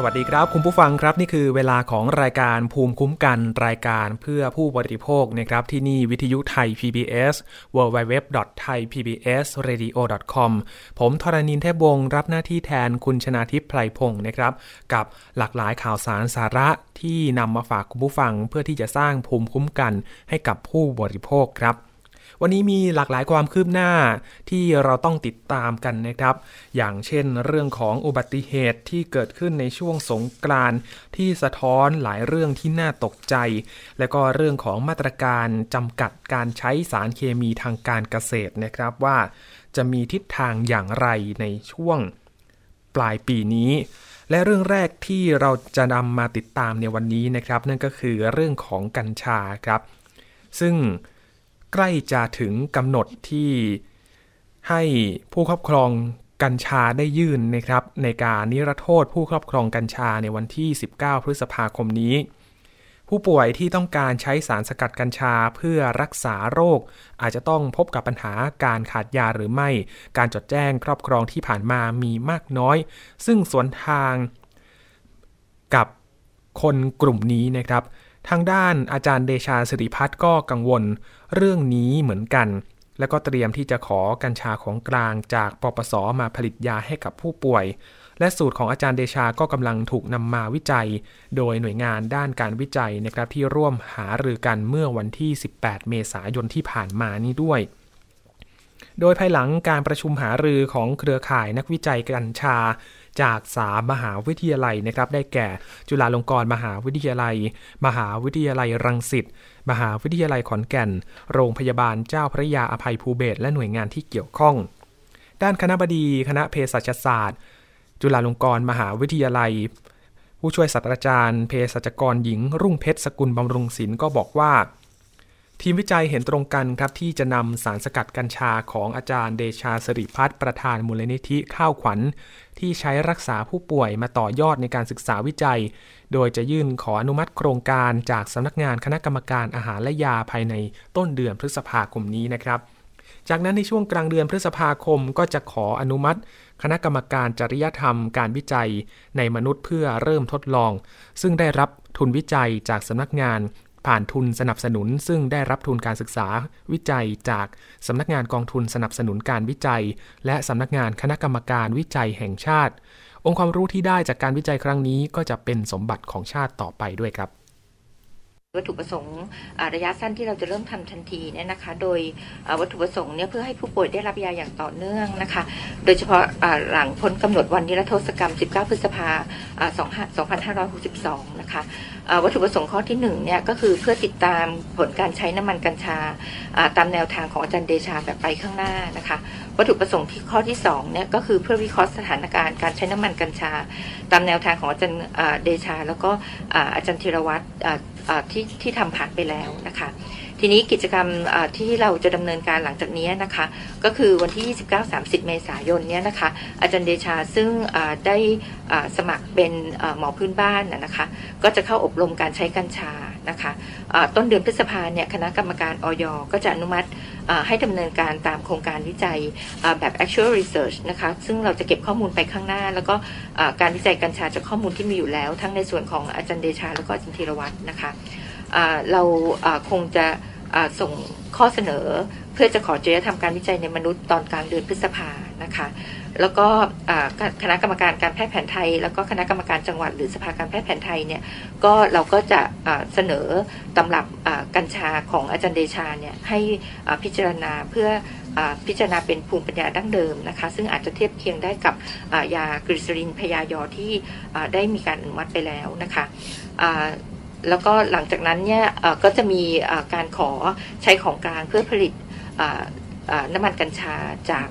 สวัสดีครับ คุณผู้ฟังครับ นี่คือเวลาของรายการภูมิคุ้มกันรายการเพื่อผู้บริโภคนะครับที่นี่วิทยุไทย PBS www.thaipbsradio.com ผมทรณินเทพวงศ์รับหน้าที่แทนคุณชนาทิพย์ไพรพงศ์นะครับ กับหลากหลายข่าวสารสาระที่นำมาฝากคุณผู้ฟังเพื่อที่จะสร้างภูมิคุ้มกันให้กับผู้บริโภคครับ วันนี้มีหลากหลายความคืบหน้าที่เราต้องติดตามกันนะครับ อย่างเช่นเรื่องของอุบัติเหตุที่เกิดขึ้นในช่วงสงกรานต์ที่สะท้อนหลายเรื่องที่น่าตกใจ และก็เรื่องของมาตรการจำกัดการใช้สารเคมีทางการเกษตรนะครับว่าจะมีทิศทางอย่างไรในช่วงปลายปีนี้ และเรื่องแรกที่เราจะนำมาติดตามในวันนี้นะครับ นั่นก็คือเรื่องของกัญชาครับ ซึ่ง ใกล้จะถึงกำหนดที่ให้ผู้ครอบครองกัญชาได้ยื่นนะครับ ในการนิรโทษผู้ครอบครองกัญชาในวันที่ 19 พฤษภาคมนี้ ผู้ป่วยที่ต้องการใช้สารสกัดกัญชาเพื่อรักษาโรค อาจจะต้องพบกับปัญหาการขาดยาหรือไม่ การจดแจ้งครอบครองที่ผ่านมามีมากน้อย ซึ่งสวนทางกับคนกลุ่มนี้นะครับ ทางด้านอาจารย์เดชาสิริพัฒน์ก็กังวล เรื่องนี้เหมือนกัน แล้วก็เตรียมที่จะขอกัญชาของกลางจากปปสมาผลิตยาให้กับผู้ป่วย และสูตรของอาจารย์เดชาก็กำลังถูกนำมาวิจัย โดยหน่วยงานด้านการวิจัยนะครับที่ร่วมหารือกันเมื่อวันที่ 18 เมษายนที่ผ่านมานี้ด้วยโดยภายหลังการประชุมหารือของเครือข่ายนักวิจัยกัญชา จากสามมหาวิทยาลัยนะครับ ได้แก่ จุฬาลงกรณ์มหาวิทยาลัย มหาวิทยาลัยรังสิต มหาวิทยาลัยขอนแก่น โรงพยาบาลเจ้าพระยาอภัยภูเบศและหน่วยงานที่เกี่ยวข้อง ด้านคณะบดีคณะเภสัชศาสตร์ จุฬาลงกรณ์มหาวิทยาลัย ผู้ช่วยศาสตราจารย์เภสัชกรหญิง รุ่งเพชรสกุลบำรุงศิลป์ก็บอกว่า ทีมวิจัยเห็นตรงกันครับที่จะนำสารสกัดกัญชาของอาจารย์เดชาสริพัฒน์ประธานมูลนิธิข้าวขวัญที่ใช้รักษาผู้ป่วยมาต่อยอดในการศึกษาวิจัย โดยจะยื่นขออนุมัติโครงการจากสำนักงานคณะกรรมการอาหารและยาภายในต้นเดือนพฤษภาคมนี้นะครับจากนั้นในช่วงกลางเดือนพฤษภาคมก็จะขออนุมัติ คณะกรรมการจริยธรรมการวิจัยในมนุษย์เพื่อเริ่มทดลอง ซึ่งได้รับทุนวิจัยจากสำนักงาน ผ่านทุนสนับสนุน ซึ่งได้รับทุนการศึกษาวิจัยจากสำนักงานกองทุนสนับสนุนการวิจัย และสำนักงานคณะกรรมการวิจัยแห่งชาติ องค์ความรู้ที่ได้จากการวิจัยครั้งนี้ก็จะเป็นสมบัติของชาติต่อไปด้วยครับวัตถุประสงค์ระยะสั้นที่เราจะเริ่มทำทันทีเนี่ยนะคะ โดยวัตถุประสงค์เนี่ยเพื่อให้ผู้ป่วยได้รับยาอย่างต่อเนื่องนะคะ โดยเฉพาะหลังพ้นกำหนดวันนิรโทษกรรม 19 พฤษภา2562 นะคะ วัตถุประสงค์ข้อที่1เนี่ยก็คือเพื่อติดตามผลการใช้น้ำมันกัญชาตามแนวทางของอาจารย์เดชาแบบไปข้างหน้านะคะ วัตถุประสงค์ที่ข้อที่2เนี่ยก็คือเพื่อวิเคราะห์สถานการณ์การใช้น้ำมันกัญชา ตามแนวทางของอาจารย์เดชา แล้วก็อาจารย์ธีรวัตรที่ที่ทำผ่านไปแล้วนะคะ ทีนี้กิจกรรมที่เราจะดำเนินการหลังจากนี้นะคะ ก็คือวันที่ 29-30 เมษายนเนี้ยนะคะ อาจารย์เดชาซึ่งได้สมัครเป็นหมอพื้นบ้านนะคะ ก็จะเข้าอบรมการใช้กัญชานะคะต้นเดือนพฤษภาเนี่ยคณะกรรมการออยก็จะอนุมัติให้ดำเนินการตามโครงการวิจัยแบบ actual research นะคะ ซึ่งเราจะเก็บข้อมูลไปข้างหน้า แล้วก็การวิจัยกัญชาจากข้อมูลที่มีอยู่แล้ว ทั้งในส่วนของอาจารย์เดชา แล้วก็อาจารย์ธีรวัตรนะคะ เราคงจะส่งข้อเสนอเพื่อจะขอจริยธรรมการวิจัยในมนุษย์ตอนกลางเดือนพฤษภานะคะ แล้วก็คณะกรรมการการแพทย์แผนไทย แล้วก็คณะกรรมการจังหวัดหรือสภาการแพทย์แผนไทยเนี่ยก็เราก็จะเสนอตำรับกัญชาของอาจารย์เดชาเนี่ยให้พิจารณาเพื่อพิจารณาเป็นภูมิปัญญาดั้งเดิมนะคะ ซึ่งอาจจะเทียบเคียงได้กับยากริซรินพยายอที่ได้มีการอนุมัติไปแล้วนะคะ แล้วก็หลังจากนั้นเนี่ยก็จะมีการขอใช้ของกลางเพื่อผลิตน้ำมันกัญชาจาก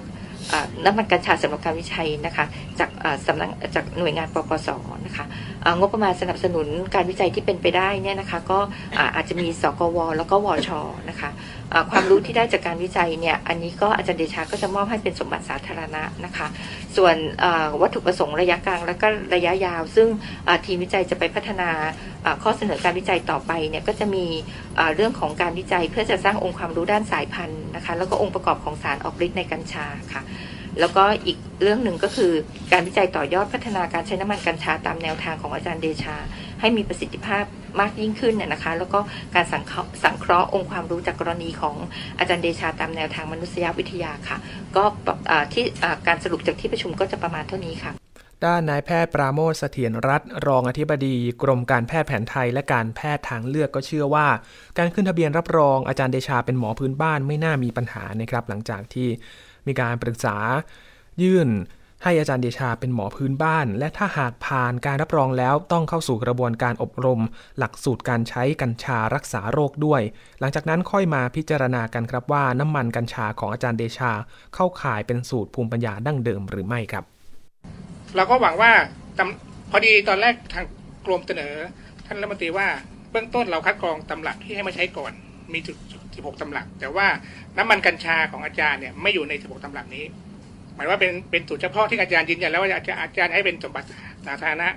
น้ำมันกัญชาสำหรับการวิจัยนะคะ จากสำนักจากหน่วยงานปปสนะคะ งบประมาณสนับสนุนการวิจัยที่เป็นไปได้เนี่ยนะคะก็อาจจะมีสกว แล้วก็วชนะคะความรู้ที่ได้จากการวิจัยเนี่ยอันนี้ก็อาจารย์เดชาก็จะมอบให้เป็นสมบัติสาธารณะนะคะ ส่วนวัตถุประสงค์ระยะกลางและก็ระยะยาว ซึ่งทีมวิจัยจะไปพัฒนาข้อเสนอการวิจัยต่อไปเนี่ยก็จะมีเรื่องของการวิจัยเพื่อจะสร้างองค์ความรู้ด้านสายพันธุ์นะคะแล้วก็องค์ประกอบของสารออกฤทธิ์ในกัญชาค่ะ แล้วก็อีกเรื่องหนึ่งก็คือการวิจัยต่อยอดพัฒนาการใช้น้ำมันกัญชาตามแนวทางของอาจารย์เดชา ให้มีประสิทธิภาพมากยิ่งขึ้นเนี่ยนะคะ แล้วก็การสังเคราะห์สังเคราะห์องค์ความรู้จากกรณีของอาจารย์เดชาตามแนวทางมนุษยวิทยาค่ะ ก็ที่การสรุปจากที่ประชุมก็จะประมาณเท่านี้ค่ะด้านนายแพทย์ปราโมทเสถียรรัตน์รองอธิบดี กรมการแพทย์แผนไทยและการแพทย์ทางเลือกก็เชื่อว่า การขึ้นทะเบียนรับรองอาจารย์เดชาเป็นหมอพื้นบ้านไม่น่ามีปัญหานะครับหลังจากที่ มีการปรึกษายื่นให้อาจารย์เดชาเป็นหมอพื้นบ้าน และถ้าหากผ่านการรับรองแล้วต้องเข้าสู่กระบวนการอบรม หลักสูตรการใช้กัญชารักษาโรคด้วย หลังจากนั้นค่อยมาพิจารณากันครับว่าน้ำมันกัญชาของอาจารย์เดชาเข้าข่ายเป็นสูตรภูมิปัญญาดั้งเดิมหรือไม่ครับ เราก็หวังว่าพอดีตอนแรกทางกรมเสนอ ท่านรัฐมนตรีว่าเบื้องต้นเราคัดกรองตำรับที่ให้มาใช้ก่อน มีจุด 16 ตำรับ แต่ว่าน้ำมันกัญชาของอาจารย์เนี่ยไม่อยู่ใน 16 ตำรับนี้ หมายว่าเป็นเป็นสูตรเฉพาะที่อาจารย์ยืนยันแล้วว่าอาจารย์อาจารย์ให้เป็นสมบัติสาธารณะ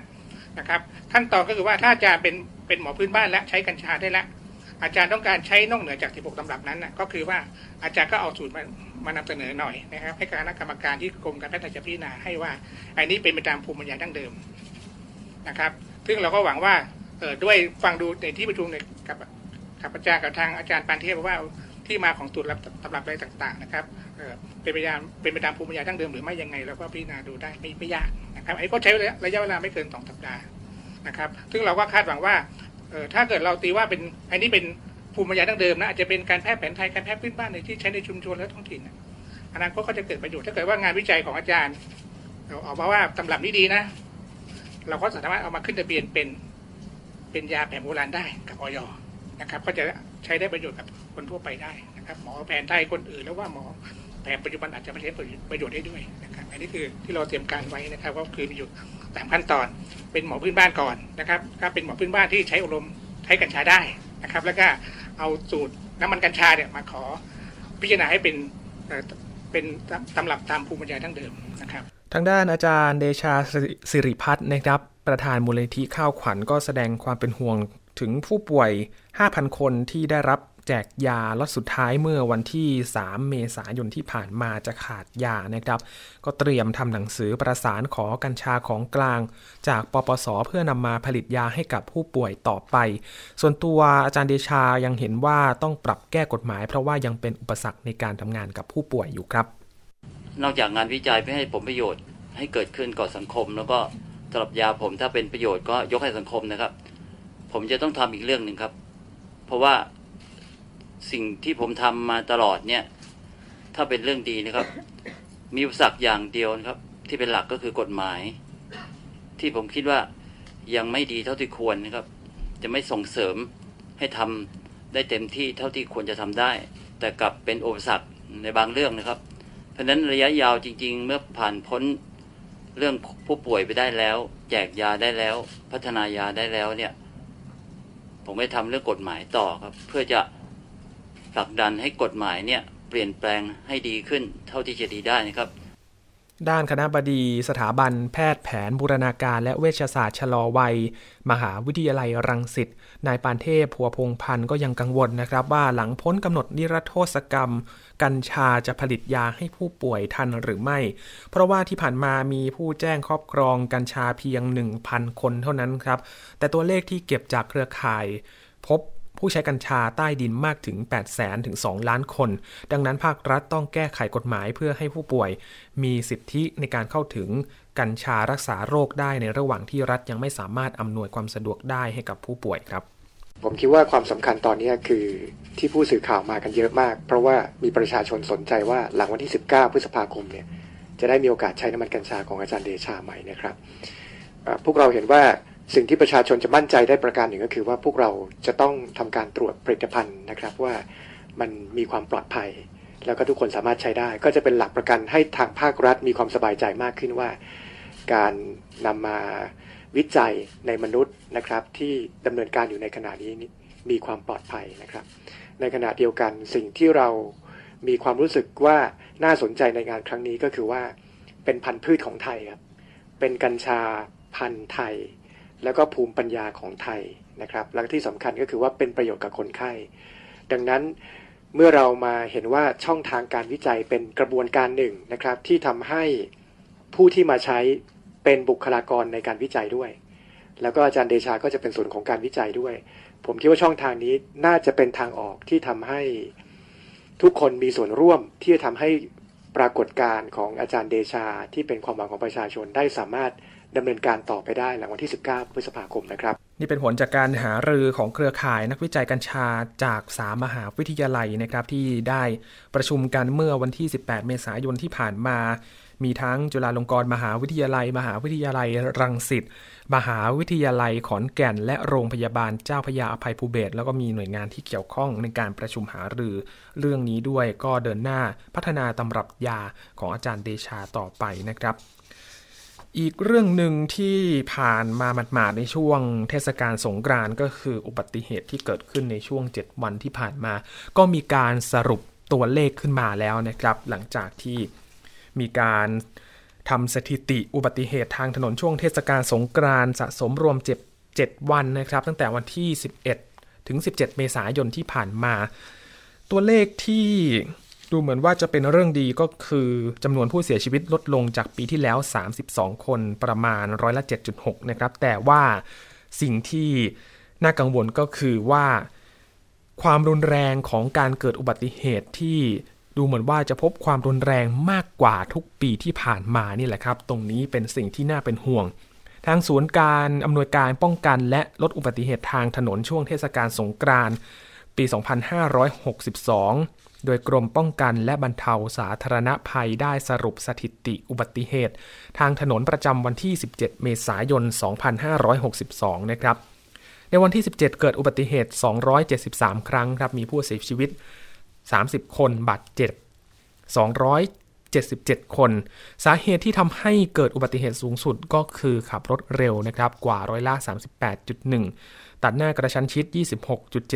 นะครับขั้นตอนก็คือว่าถ้าอาจารย์เป็นเป็นหมอพื้นบ้านและใช้กัญชาได้แล้วอาจารย์ต้องการใช้นอกเหนือจาก 16 ตำรับนั้นนะก็คือว่าอาจารย์ก็เอาสูตรมามานำเสนอหน่อยนะครับ ให้คณะกรรมการที่กรมการแพทย์จะพิจารณาให้ว่าอันนี้เป็นไปตามภูมิปัญญาดั้งเดิมนะครับ ซึ่งเราก็หวังว่าเออด้วยฟังดูในที่ประชุมในกับ กับอาจารย์กับทางอาจารย์ปานเทพว่าที่มาของสูตรตำรับอะไรต่าง ๆ นะครับเป็นไปตามเป็นไปตามภูมิปัญญาดั้งเดิมหรือไม่ยังไงเราก็พิจารณาดูได้ไม่ไม่ยากนะครับไอ้ก็ใช้ระยะเวลาไม่เกินสองสัปดาห์นะครับ ซึ่งเราก็คาดหวังว่าถ้าเกิดเราตีว่าเป็นอันนี้เป็นภูมิปัญญาดั้งเดิมนะอาจจะเป็นการแพทย์แผนไทยการแพทย์พื้นบ้านในที่ใช้ในชุมชนและท้องถิ่นอนาคตก็จะเกิดประโยชน์ถ้าเกิดว่างานวิจัยของอาจารย์ออกมาว่าตำรับนี้ดีนะ เราก็สามารถเอามาขึ้นทะเบียนเป็นเป็นยาแผนโบราณได้กับออย นะครับ ก็จะใช้ได้ประโยชน์กับคนทั่วไปได้นะครับ หมอแผนไทยคนอื่นแล้วว่าหมอแผนปัจจุบันอาจจะไม่ใช้ประโยชน์ได้ด้วยนะครับอันนี้คือที่เราเตรียมการไว้นะครับก็คือมีอยู่ตามขั้นตอน เป็นหมอพื้นบ้านก่อนนะครับก็เป็นหมอพื้นบ้านที่ใช้อบรมใช้กัญชาได้นะครับ แล้วก็เอาสูตรน้ำมันกัญชาเนี่ยมาขอพิจารณาให้เป็นเป็นตำรับตามภูมิปัญญาทั้งเดิมนะครับทางด้านอาจารย์เดชาสิริพัฒน์นะครับ ประธานมูลนิธิข้าวขวัญก็แสดงความเป็นห่วง ถึงผู้ป่วย 5,000 คนที่ได้รับแจกยาล็อตสุดท้ายเมื่อวันที่ 3 เมษายนที่ผ่านมาจะขาดยานะครับ ก็เตรียมทำหนังสือประสานขอกัญชาของกลาง จากปปส เพื่อนำมาผลิตยาให้กับผู้ป่วยต่อไป ส่วนตัวอาจารย์เดชายังเห็นว่าต้องปรับแก้กฎหมาย เพราะว่ายังเป็นอุปสรรคในการทำงานกับผู้ป่วยอยู่ครับ นอกจากงานวิจัยไม่ให้ผลประโยชน์ให้เกิดขึ้นก่อสังคม แล้วก็สำหรับยาผมถ้าเป็นประโยชน์ก็ยกให้สังคมนะครับ ผมจะต้องทำอีกเรื่องหนึ่งครับ เพราะว่าสิ่งที่ผมทำมาตลอดเนี่ย ถ้าเป็นเรื่องดีนะครับ มีอุปสรรคอย่างเดียวนะครับ ที่เป็นหลักก็คือกฎหมาย ที่ผมคิดว่ายังไม่ดีเท่าที่ควรนะครับ จะไม่ส่งเสริมให้ทำได้เต็มที่เท่าที่ควรจะทำได้ แต่กลับเป็นอุปสรรคในบางเรื่องนะครับ เพราะฉะนั้นระยะยาวจริง ๆ เมื่อผ่านพ้นเรื่องผู้ป่วยไปได้แล้ว แจกยาได้แล้ว พัฒนายาได้แล้วเนี่ย ผมไม่ทำเรื่องกฎหมายต่อครับ เพื่อจะผลักดันให้กฎหมายเนี่ย เปลี่ยนแปลงให้ดีขึ้นเท่าที่จะดีได้นะครับ ด้านคณะบดีสถาบันแพทย์แผนบูรณาการและเวชศาสตร์ชะลอวัย มหาวิทยาลัยรังสิตนายปานเทพผัวพงพันธ์ก็ยังกังวลนะครับว่าหลังพ้นกำหนดนิรโทษกรรม กัญชาจะผลิตยาให้ผู้ป่วยทันหรือไม่ เพราะว่าที่ผ่านมามีผู้แจ้งครอบครองกัญชาเพียง 1,000 คนเท่านั้นครับ แต่ตัวเลขที่เก็บจากเครือข่าย พบ ผู้ใช้กัญชาใต้ดินมากถึง 8 0 0แสนถึง 2 ล้านคน ดังนั้นภาครัฐต้องแก้ไขกฎหมายเพื่อให้ผู้ป่วย มีสิทธิในการเข้าถึงกัญชารักษาโรคได้ในระหว่างที่รัฐยังไม่สามารถอำนวยความสะดวกได้ให้กับผู้ป่วยครับ ผมคิดว่าความสำคัญตอนนี้คือที่ผู้สื่อข่าวมากันเยอะมาก เพราะว่ามีประชาชนสนใจว่าหลังวันที่ 19 พฤษภาคมเนี่ยจะได้มีโอกาสใช้น้ำมันกัญชาของอาจารย์เดชาใหม่นะครับ พวกเราเห็นว่า สิ่งที่ประชาชนจะมั่นใจได้ประการหนึ่งก็คือว่าพวกเราจะต้องทำการตรวจผลิตภัณฑ์นะครับว่ามันมีความปลอดภัย แล้วก็ทุกคนสามารถใช้ได้ ก็จะเป็นหลักประกันให้ทางภาครัฐมีความสบายใจมากขึ้นว่า การนำมาวิจัยในมนุษย์นะครับที่ดำเนินการอยู่ในขณะนี้มีความปลอดภัยนะครับ ในขณะเดียวกันสิ่งที่เรามีความรู้สึกว่าน่าสนใจในงานครั้งนี้ก็คือว่าเป็นพันธุ์พืชของไทยครับเป็นกัญชาพันธุ์ไทย แล้วก็ภูมิปัญญาของไทยนะครับแล้วที่สำคัญก็คือว่าเป็นประโยชน์กับคนไข้ ดังนั้นเมื่อเรามาเห็นว่าช่องทางการวิจัยเป็นกระบวนการหนึ่งนะครับ ที่ทำให้ผู้ที่มาใช้เป็นบุคลากรในการวิจัยด้วย แล้วก็อาจารย์เดชาก็จะเป็นส่วนของการวิจัยด้วย ผมคิดว่าช่องทางนี้น่าจะเป็นทางออกที่ทำให้ทุกคนมีส่วนร่วมที่จะทำให้ปรากฏการณ์ของอาจารย์เดชาที่เป็นความหวังของประชาชนได้สามารถ ดำเนินการต่อไปได้หลังวันที่ 19 พฤษภาคมนะครับ นี่เป็นผลจากการหารือของเครือข่ายนักวิจัยกัญชาจากสามมหาวิทยาลัยนะครับที่ได้ประชุมกันเมื่อวันที่ 18 เมษายนที่ผ่านมา มีทั้งจุฬาลงกรณ์มหาวิทยาลัย มหาวิทยาลัย รังสิตมหาวิทยาลัยขอนแก่น และโรงพยาบาลเจ้าพยาอภัยภูเบศแล้วก็มีหน่วยงานที่เกี่ยวข้องในการประชุมหารือ เรื่องนี้ด้วยก็เดินหน้าพัฒนาตำรับยาของอาจารย์เดชาต่อไปนะครับ อีกเรื่องหนึ่งที่ผ่านมาหมาดๆในช่วงเทศกาลสงกรานต์ก็คืออุบัติเหตุที่เกิดขึ้นในช่วง 7 วันที่ผ่านมา ก็มีการสรุปตัวเลขขึ้นมาแล้วนะครับ หลังจากที่มีการทำสถิติอุบัติเหตุทางถนนช่วงเทศกาลสงกรานต์สะสมรวมเจ็บ7วันนะครับ ตั้งแต่วันที่ 11 ถึง 17 เมษายนที่ผ่านมา ตัวเลขที่ ดูเหมือนว่าจะเป็นเรื่องดีก็คือจำนวนผู้เสียชีวิตลดลงจากปีที่แล้ว 32 คนประมาณร้อยละ7.6 นะครับ แต่ว่าสิ่งที่น่ากังวลก็คือว่า ความรุนแรงของการเกิดอุบัติเหตุที่ดูเหมือนว่าจะพบความรุนแรงมากกว่าทุกปีที่ผ่านมานี่แหละครับ ตรงนี้เป็นสิ่งที่น่าเป็นห่วง ทางศูนย์การอำนวยการป้องกันและลดอุบัติเหตุทางถนนช่วงเทศกาลสงกรานต์ปี 2562 โดยกรมป้องกันและบรรเทาสาธารณภัยได้สรุปสถิติอุบัติเหตุ ทางถนนประจำวันที่ 17 เมษายน 2562 นะครับ ในวันที่ 17 เกิดอุบัติเหตุ 273 ครั้งครับ มีผู้เสียชีวิต 30 คนบาดเจ็บ 77 คน สาเหตุที่ทำให้เกิดอุบัติเหตุสูงสุดก็คือขับรถเร็วนะครับกว่าร้อยละ 38.1 ตัดหน้ากระชั้นชิด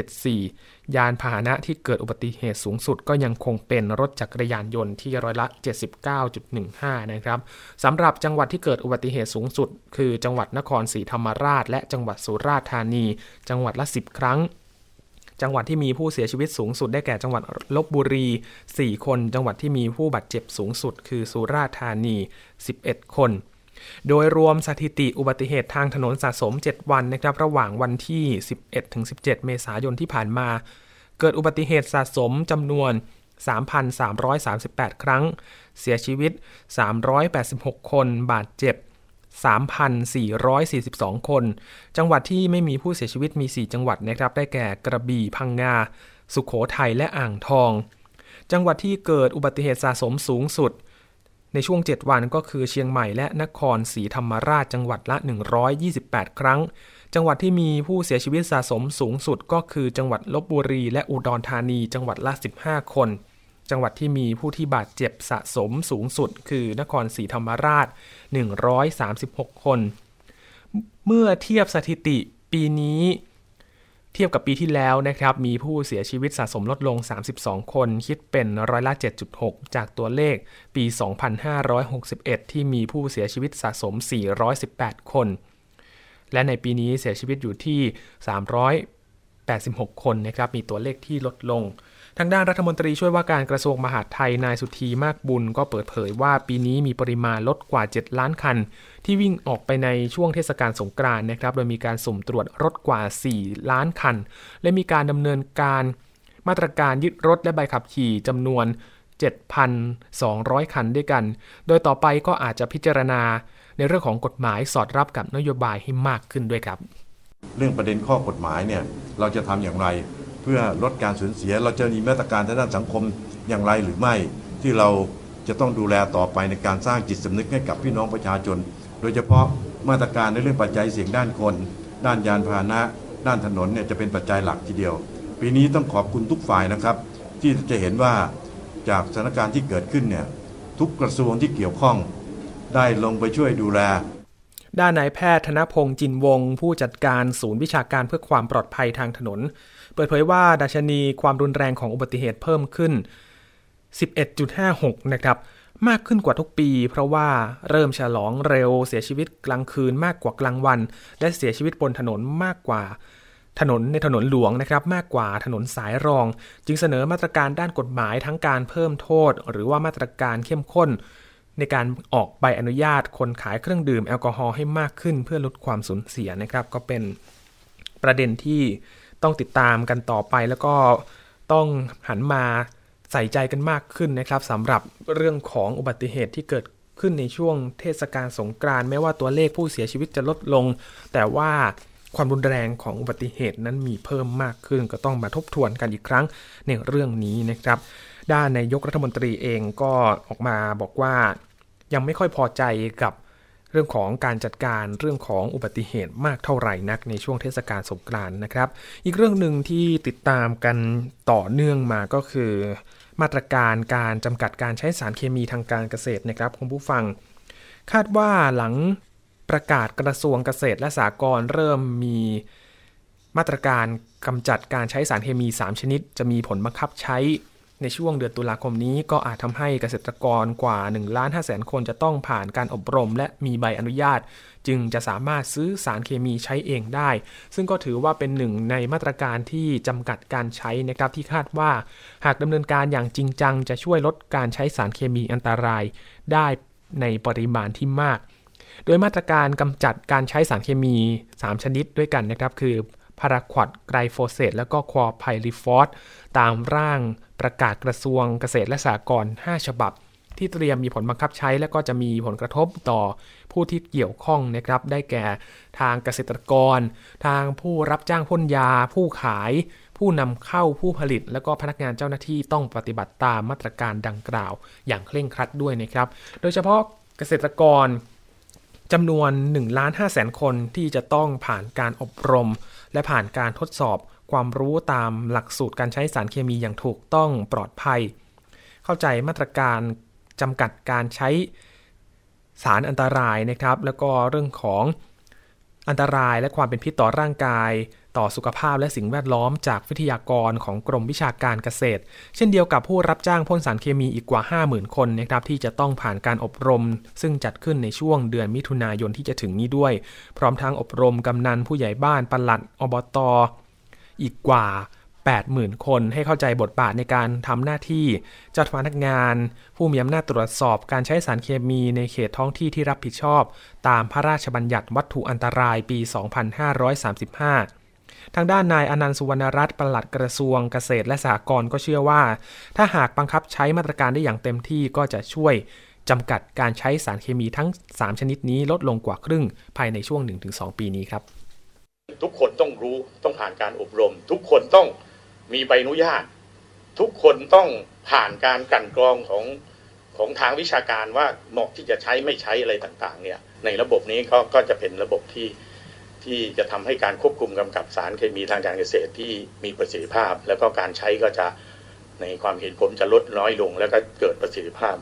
26.74 ยานพาหนะที่เกิดอุบัติเหตุสูงสุดก็ยังคงเป็นรถจักรยานยนต์ที่ร้อยละ 79.15 นะครับสำหรับจังหวัดที่เกิดอุบัติเหตุสูงสุด คือจังหวัดนครศรีธรรมราช และจังหวัดสุราษฎร์ธานี จังหวัดละ 10 ครั้ง จังหวัดที่มีผู้เสียชีวิตสูงสุดได้แก่จังหวัดลบบุรี 4 คน จังหวัดที่มีผู้บาดเจ็บสูงสุด คือสุราษฎร์ธานี 11 คน โดยรวมสถิติอุบัติเหตุทางถนนสะสม 7 วันนะครับระหว่างวันที่ 11-17 เมษายนที่ผ่านมา เกิดอุบัติเหตุสะสมจำนวน3,338 ครั้ง เสียชีวิต 386 คน บาดเจ็บ 3,442 คน จังหวัดที่ไม่มีผู้เสียชีวิตมี 4 จังหวัดนะครับ ได้แก่กระบี่ พังงา สุขโขทัย และอ่างทอง จังหวัดที่เกิดอุบัติเหตุสะสมสูงสุด ในช่วง 7 วันก็คือเชียงใหม่และนครศรีธรรมราช จังหวัดละ 128 ครั้ง จังหวัดที่มีผู้เสียชีวิตสะสมสูงสุด ก็คือจังหวัดลบบุรี และอุดรธานี จังหวัดละ 15 คน จังหวัดที่มีผู้ที่บาดเจ็บสะสมสูงสุด คือนครศรีธรรมราช 136 คน เมื่อเทียบสถิติปีนี้เทียบกับปีที่แล้วนะครับ มีผู้เสียชีวิตสะสมลดลง 32 คน คิดเป็นร้อยละ 7.6 จากตัวเลขปี 2561 ที่มีผู้เสียชีวิตสะสม 418 คน และในปีนี้เสียชีวิตอยู่ที่ 386 คนนะครับ มีตัวเลขที่ลดลง ทางด้านรัฐมนตรีช่วยว่าการกระทรวงมหาดไทยนายสุธีมากบุญ ก็เปิดเผยว่าปีนี้มีปริมาณลดกว่า 7 ล้านคัน ที่วิ่งออกไปในช่วงเทศกาลสงกรานต์นะครับ โดยมีการสุ่มตรวจรถกว่า 4 ล้านคัน และมีการดำเนินการมาตรการยึดรถและใบขับขี่จำนวน 7,200 คันด้วยกัน โดยต่อไปก็อาจจะพิจารณาในเรื่องของกฎหมายสอดรับกับนโยบายให้มากขึ้นด้วยครับ เรื่องประเด็นข้อกฎหมายเนี่ยเราจะทำอย่างไร เพื่อลดการสูญเสีย เราจะมีมาตรการทางด้านสังคมอย่างไรหรือไม่ ที่เราจะต้องดูแลต่อไปในการสร้างจิตสำนึกให้กับพี่น้องประชาชน โดยเฉพาะมาตรการในเรื่องปัจจัยเสี่ยงด้านคน ด้านยานพาหนะ ด้านถนนเนี่ยจะเป็นปัจจัยหลักทีเดียว ปีนี้ต้องขอบคุณทุกฝ่ายนะครับ ที่จะเห็นว่าจากสถานการณ์ที่เกิดขึ้นเนี่ยทุกกระทรวงที่เกี่ยวข้องได้ลงไปช่วยดูแล ด้านนายแพทย์ธนพงศ์จินวงศ์ผู้จัดการศูนย์วิชาการเพื่อความปลอดภัยทางถนน เปิดเผยว่าดัชนีความรุนแรงของอุบัติเหตุเพิ่มขึ้น 11.56 นะครับ มากขึ้นกว่าทุกปี เพราะว่าเริ่มฉลองเร็วเสียชีวิตกลางคืนมากกว่ากลางวัน และเสียชีวิตบนถนนมากกว่าถนนในถนนหลวงนะครับมากกว่าถนนสายรอง จึงเสนอมาตรการด้านกฎหมายทั้งการเพิ่มโทษ หรือว่ามาตรการเข้มข้น ในการออกใบอนุญาตคนขายเครื่องดื่มแอลกอฮอล์ให้มากขึ้น เพื่อลดความสูญเสียนะครับ ก็เป็นประเด็นที่ ต้องติดตามกันต่อไปแล้วก็ต้องหันมาใส่ใจกันมากขึ้นนะครับสำหรับเรื่องของอุบัติเหตุที่เกิดขึ้นในช่วงเทศกาลสงกรานต์แม้ว่าตัวเลขผู้เสียชีวิตจะลดลง แต่ว่าความรุนแรงของอุบัติเหตุนั้นมีเพิ่มมากขึ้น ก็ต้องมาทบทวนกันอีกครั้งในเรื่องนี้นะครับ ด้านนายกรัฐมนตรีเองก็ออกมาบอกว่ายังไม่ค่อยพอใจกับ เรื่องของการจัดการเรื่องของอุบัติเหตุมากเท่าไหร่นักในช่วงเทศกาลสงกรานต์นะครับ อีกเรื่องหนึ่งที่ติดตามกันต่อเนื่องมาก็คือ มาตรการการจำกัดการใช้สารเคมีทางการเกษตรนะครับคุณผู้ฟัง คาดว่าหลังประกาศกระทรวงเกษตรและสหกรณ์เริ่มมีมาตรการกำจัดการใช้สารเคมี 3 ชนิด จะมีผลบังคับใช้ ในช่วงเดือนตุลาคมนี้ก็อาจทำให้เกษตรกรกว่า1ล้าน5แสนคนจะต้องผ่านการอบรม และมีใบอนุญาต จึงจะสามารถซื้อสารเคมีใช้เองได้ ซึ่งก็ถือว่าเป็นหนึ่งในมาตรการที่จำกัดการใช้นะครับที่คาดว่า หากดำเนินการอย่างจริงจัง จะช่วยลดการใช้สารเคมีอันตราย ได้ในปริมาณที่มาก โดยมาตรการกำจัดการใช้สารเคมี 3 ชนิดด้วยกันนะครับคือพาราควอดไกรโฟเซตและก็ควอไพริฟอสตามร่าง ประกาศกระทรวงเกษตรและสหกรณ์5ฉบับ ที่เตรียมมีผลบังคับใช้ และก็จะมีผลกระทบต่อผู้ที่เกี่ยวข้องนะครับ ได้แก่ทางเกษตรกร ทางผู้รับจ้างพ่นยา ผู้ขาย ผู้นำเข้าผู้ผลิต และก็พนักงานเจ้าหน้าที่ต้องปฏิบัติตามมาตรการดังกล่าว อย่างเคร่งครัดด้วยนะครับ โดยเฉพาะเกษตรกรจำนวน1ล้าน5แสนคนที่จะต้องผ่านการอบรม และผ่านการทดสอบ ความรู้ตามหลักสูตรการใช้สารเคมีอย่างถูกต้องปลอดภัย เข้าใจมาตรการจำกัดการใช้สารอันตรายนะครับ แล้วก็เรื่องของอันตรายและความเป็นพิษต่อร่างกาย ต่อสุขภาพและสิ่งแวดล้อมจากวิทยากรของกรมวิชาการเกษตร เช่นเดียวกับผู้รับจ้างพ่นสารเคมีอีกกว่า 50,000 คนนะครับที่จะต้องผ่านการอบรม ซึ่งจัดขึ้นในช่วงเดือนมิถุนายนที่จะถึงนี้ด้วย พร้อมทั้งอบรมกำนันผู้ใหญ่บ้านปลัดอบตอ อีกกว่า 80,000 คนให้เข้าใจบทบาทในการทำหน้าที่เจัดพนักงาน ผู้มีอำนาจตรวจสอบการใช้สารเคมีในเขตท้องที่ที่รับผิดชอบ ตามพระราชบัญญัติวัตถุอันตรายปี 2535ทางด้านนายอนันต์สุวรรณรัตน์ปลัดกระทรวงเกษตรและสหกรณ์ก็เชื่อว่า ถ้าหากบังคับใช้มาตรการได้อย่างเต็มที่ก็จะช่วยจำกัดการใช้สารเคมีทั้ง 3 ชนิดนี้ลดลงกว่าครึ่งภายในช่วง 1-2 ปีนี้ครับ ทุกคนต้องรู้ต้องผ่านการอบรม ทุกคนต้องมีใบอนุญาต ทุกคนต้องผ่านการกันกรองของของทางวิชาการว่าเหมาะที่จะใช้ไม่ใช้อะไรต่างๆเนี่ยในระบบนี้ก็ก็จะเป็นระบบที่ที่จะทำให้การควบคุมกำกับสารเคมีทางการเกษตรที่มีประสิทธิภาพ แล้วก็การใช้ก็จะในความเห็นผมจะลดน้อยลง แล้วก็เกิดประสิทธิภาพ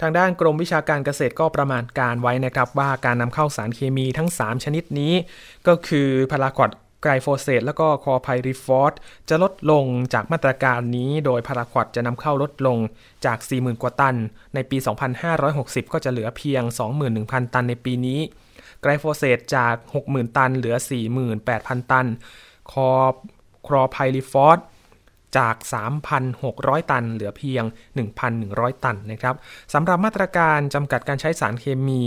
ทางด้านกรมวิชาการเกษตรก็ประมาณการไว้นะครับว่าการนำเข้าสารเคมีทั้ง 3 ชนิดนี้ ก็คือพาราควดไกรโฟเซตและก็คอไพริฟอสจะลดลงจากมาตรการนี้ โดยพาราควอดจะนำเข้าลดลงจาก 40,000 กว่าตัน ในปี 2560 ก็จะเหลือเพียง 21,000 ตันในปีนี้ ไกรโฟเซตจาก 60,000 ตันเหลือ 48,000 ตัน คอครอไพริฟอส จาก 3,600 ตัน เหลือเพียง 1,100 ตันนะครับสำหรับมาตรการจำกัดการใช้สารเคมี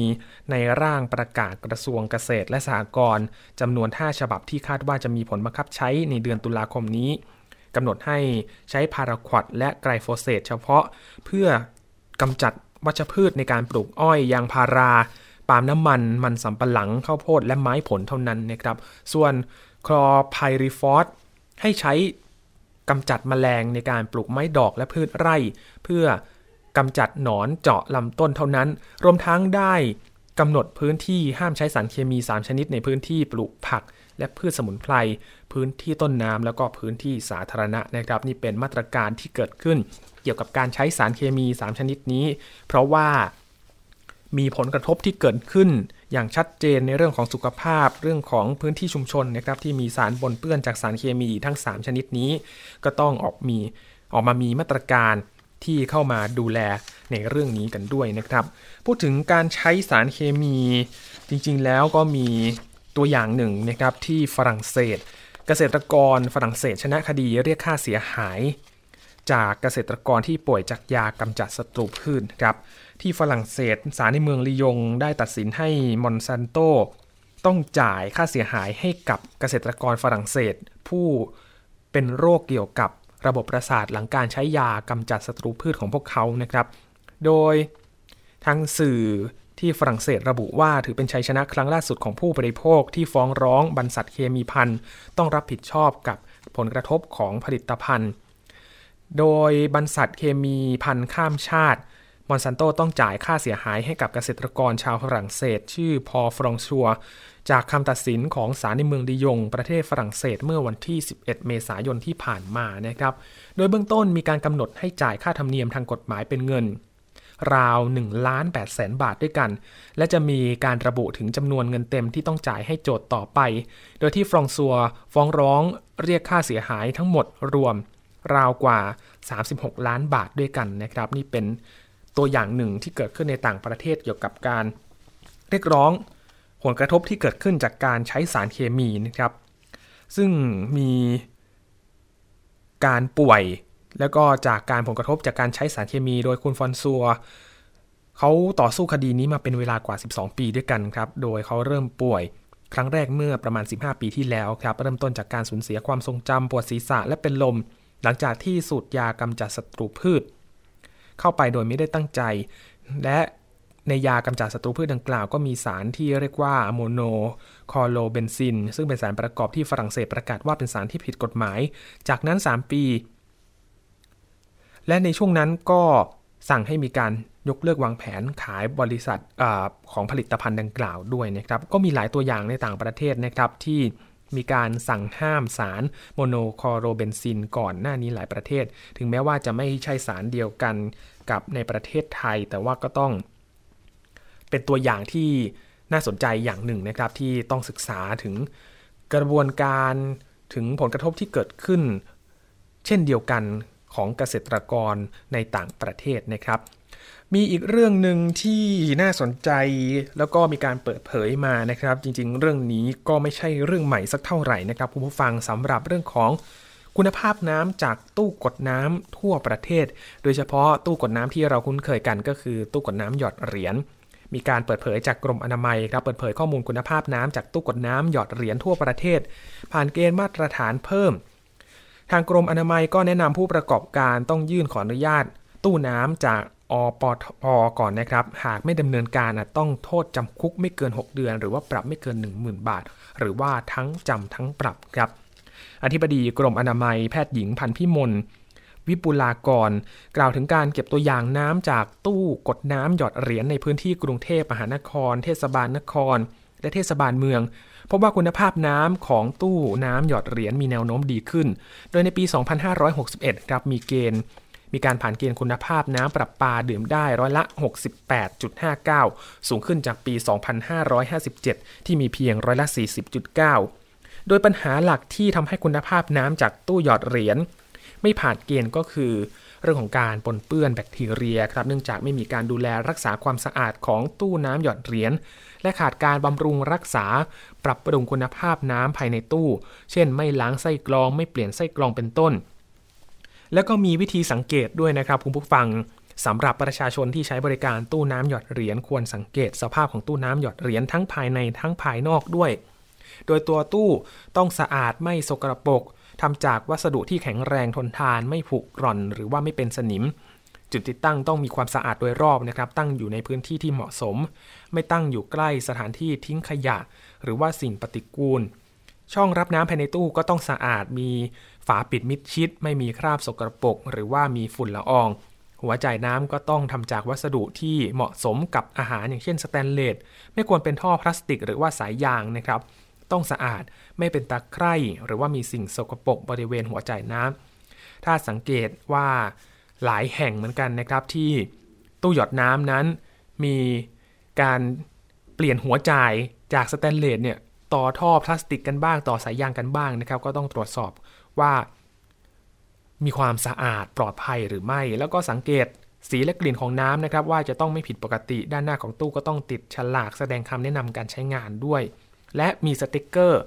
ในร่างประกาศกระทรวงเกษตรและสหกรณ์จำนวน 5 ฉบับที่คาดว่าจะมีผลบังคับใช้ในเดือนตุลาคมนี้กำหนดให้ใช้พาราควดและไกรโฟเซตเฉพาะเพื่อกำจัดวัชพืชในการปลูกอ้อยยางพาราปาล์มน้ำมัน มันสำปะหลังข้าวโพดและไม้ผลเท่านั้นนะครับ ส่วนคลอไพริฟอสให้ใช้ กำจัดแมลงในการปลูกไม้ดอกและพืชไร่ เพื่อกำจัดหนอนเจาะลำต้นเท่านั้น รวมทั้งได้กำหนดพื้นที่ห้ามใช้สารเคมี 3 ชนิดในพื้นที่ปลูกผัก และพืชสมุนไพร พื้นที่ต้นน้ำแล้วก็พื้นที่สาธารณะนะครับ นี่เป็นมาตรการที่เกิดขึ้น เกี่ยวกับการใช้สารเคมี 3 ชนิดนี้ เพราะว่ามีผลกระทบที่เกิดขึ้น อย่างชัดเจนในเรื่องของสุขภาพ เรื่องของพื้นที่ชุมชนนะครับที่มีสารปนเปื้อนจากสารเคมีทั้ง 3 ชนิดนี้ ก็ต้องออกมีออกมามีมาตรการที่เข้ามาดูแลในเรื่องนี้กันด้วยนะครับ พูดถึงการใช้สารเคมีจริงๆแล้วก็มีตัวอย่างหนึ่งนะครับที่ฝรั่งเศส เกษตรกรฝรั่งเศสชนะคดีเรียกค่าเสียหาย จากเกษตรกรที่ป่วยจากยากำจัดศัตรูพืชครับ ที่ฝรั่งเศสศาลในเมืองลียง ได้ตัดสินให้มอนซันโต ต้องจ่ายค่าเสียหายให้กับเกษตรกรฝรั่งเศส ผู้เป็นโรคเกี่ยวกับระบบประสาทหลังการใช้ยากำจัดศัตรูพืชของพวกเขานะครับ โดยทางสื่อที่ฝรั่งเศสระบุว่าถือเป็นชัยชนะครั้งล่าสุดของผู้บริโภคที่ฟ้องร้องบรรษัทเคมีพันต้องรับผิดชอบกับผลกระทบของผลิตภัณฑ์ โดยบรรษัทเคมีพันข้ามชาติ มอนซันโตต้องจ่ายค่าเสียหายให้กับเกษตรกรชาวฝรั่งเศส ชื่อพอฟรองชัว จากคำตัดสินของศาลในเมืองดิยง ประเทศฝรั่งเศสเมื่อวันที่ 11 เมษายนที่ผ่านมานะครับ โดยเบื้องต้นมีการกำหนดให้จ่ายค่าธรรมเนียมทางกฎหมายเป็นเงิน ราว1ล้าน8แสนบาทด้วยกัน และจะมีการระบุถึงจำนวนเงินเต็มที่ต้องจ่ายให้โจทย์ต่อไป โดยที่ฟรองซัวฟ้องร้องเรียกค่าเสียหายทั้งหมดรวมราวกว่า 36 ล้านบาทด้วยกันนะครับ นี่เป็น ตัวอย่างหนึ่งที่เกิดขึ้นในต่างประเทศเกี่ยวกับการเรียกร้องผลกระทบที่เกิดขึ้นจากการใช้สารเคมีนะครับ ซึ่งมีการป่วย แล้วก็จากการผลกระทบจากการใช้สารเคมี โดยคุณฟอนซัวเขาต่อสู้คดีนี้มาเป็นเวลากว่า 12 ปีด้วยกันครับ โดยเขาเริ่มป่วยครั้งแรกเมื่อประมาณ 15 ปีที่แล้วครับ เริ่มต้นจากการสูญเสียความทรงจำปวดศีรษะและเป็นลม หลังจากที่สูดยากำจัดศัตรูพืช เข้าไปโดยไม่ได้ตั้งใจ และในยากำจัดศัตรูพืชดังกล่าวก็มีสารที่เรียกว่าอะโมโนchlorobenzene ซึ่งเป็นสารประกอบที่ฝรั่งเศสประกาศว่าเป็นสารที่ผิดกฎหมาย จากนั้น 3 ปี และในช่วงนั้นก็สั่งให้มีการยกเลิกวางแผนขายบริษัทอของผลิตภัณฑ์ดังกล่าวด้วยนะครับ ก็มีหลายตัวอย่างในต่างประเทศนะครับที่ มีการสั่งห้ามสาร monochlorobenzene ก่อนหน้านี้หลายประเทศ ถึงแม้ว่าจะไม่ใช่สารเดียวกันกับในประเทศไทย แต่ว่าก็ต้อง เป็นตัวอย่างที่น่าสนใจอย่างหนึ่งนะครับที่ต้องศึกษาถึงกระบวนการถึงผลกระทบที่เกิดขึ้น เช่นเดียวกัน ของเกษตรกรในต่างประเทศนะครับ มีอีกเรื่องหนึ่งที่น่าสนใจแล้วก็มีการเปิดเผยมานะครับ จริงๆ เรื่องนี้ก็ไม่ใช่เรื่องใหม่สักเท่าไหร่นะครับคุณผู้ฟังสำหรับเรื่องของคุณภาพน้ำจากตู้กดน้ำทั่วประเทศ โดยเฉพาะตู้กดน้ำที่เราคุ้นเคยกันก็คือตู้กดน้ำหยอดเหรียญ มีการเปิดเผยจากกรมอนามัยครับ เปิดเผยข้อมูลคุณภาพน้ำจากตู้กดน้ำหยอดเหรียญทั่วประเทศ ผ่านเกณฑ์มาตรฐานเพิ่ม ทางกรมอนามัยก็แนะนำผู้ประกอบการต้องยื่นขออนุญาต ตู้น้ำจากอปทก่อนนะครับ หากไม่ดำเนินการต้องโทษจำคุกไม่เกิน 6 เดือน หรือว่าปรับไม่เกิน 10,000 บาท หรือว่าทั้งจำทั้งปรับครับ อธิบดีกรมอนามัยแพทย์หญิงพันพิมลวิปุลากร กล่าวถึงการเก็บตัวอย่างน้ำจากตู้กดน้ำหยอดเหรียญในพื้นที่กรุงเทพมหานคร เทศบาลนคร และเทศบาลเมือง พบว่าคุณภาพน้ำของตู้น้ำหยอดเหรียญมีแนวโน้มดีขึ้น โดยในปี 2561 ครับมีเกณฑ์มีการผ่านเกณฑ์คุณภาพน้ำประปาดื่มได้ร้อยละ 68.59 สูงขึ้นจากปี 2557 ที่มีเพียงร้อยละ 40.9 โดยปัญหาหลักที่ทำให้คุณภาพน้ำจากตู้หยอดเหรียญไม่ผ่านเกณฑ์ก็คือ เรื่องของการปนเปื้อนแบคทีเรียครับเนื่องจากไม่มีการดูแลรักษาความสะอาดของตู้น้ำหยอดเหรียญ และขาดการบำรุงรักษา ปรับปรุงคุณภาพน้ำภายในตู้ เช่น ไม่ล้างไส้กรอง ไม่เปลี่ยนไส้กรองเป็นต้น แล้วก็มีวิธีสังเกตด้วยนะครับคุณผู้ฟังสำหรับประชาชนที่ใช้บริการตู้น้ำหยอดเหรียญควรสังเกตสภาพของตู้น้ำหยอดเหรียญทั้งภายในทั้งภายนอกด้วย โดยตัวตู้ต้องสะอาดไม่สกรปรกทำจากวัสดุที่แข็งแรงทนทานไม่ผุกร่อน หรือว่าไม่เป็นสนิม จุดติดตั้งต้องมีความสะอาดโดยรอบนะครับ ตั้งอยู่ในพื้นที่ที่เหมาะสม ไม่ตั้งอยู่ใกล้สถานที่ทิ้งขยะ หรือว่าสิ่งปฏิกูล ช่องรับน้ำภายในตู้ก็ต้องสะอาด มีฝาปิดมิดชิด ไม่มีคราบสกปรกหรือว่ามีฝุ่นละออง หัวจ่ายน้ำก็ต้องทำจากวัสดุที่เหมาะสมกับอาหารอย่างเช่นสแตนเลส ไม่ควรเป็นท่อพลาสติก หรือว่าสายยางนะครับ ต้องสะอาด ไม่เป็นตะไคร่หรือว่ามีสิ่งสกปรกบริเวณหัวจ่ายน้ำถ้าสังเกตว่า หลายแห่งเหมือนกันนะครับ ที่ตู้หยอดน้ำนั้น มีการเปลี่ยนหัวจ่ายจากสแตนเลสเนี่ยต่อท่อพลาสติกกันบ้างต่อสายยางกันบ้างนะครับ ก็ต้องตรวจสอบว่า มีความสะอาดปลอดภัยหรือไม่ แล้วก็สังเกตสีและกลิ่นของน้ำนะครับ ว่าจะต้องไม่ผิดปกติด้านหน้าของตู้ก็ต้องติดฉลากแสดงคำแนะนำการใช้งานด้วย และมีสติกเกอร์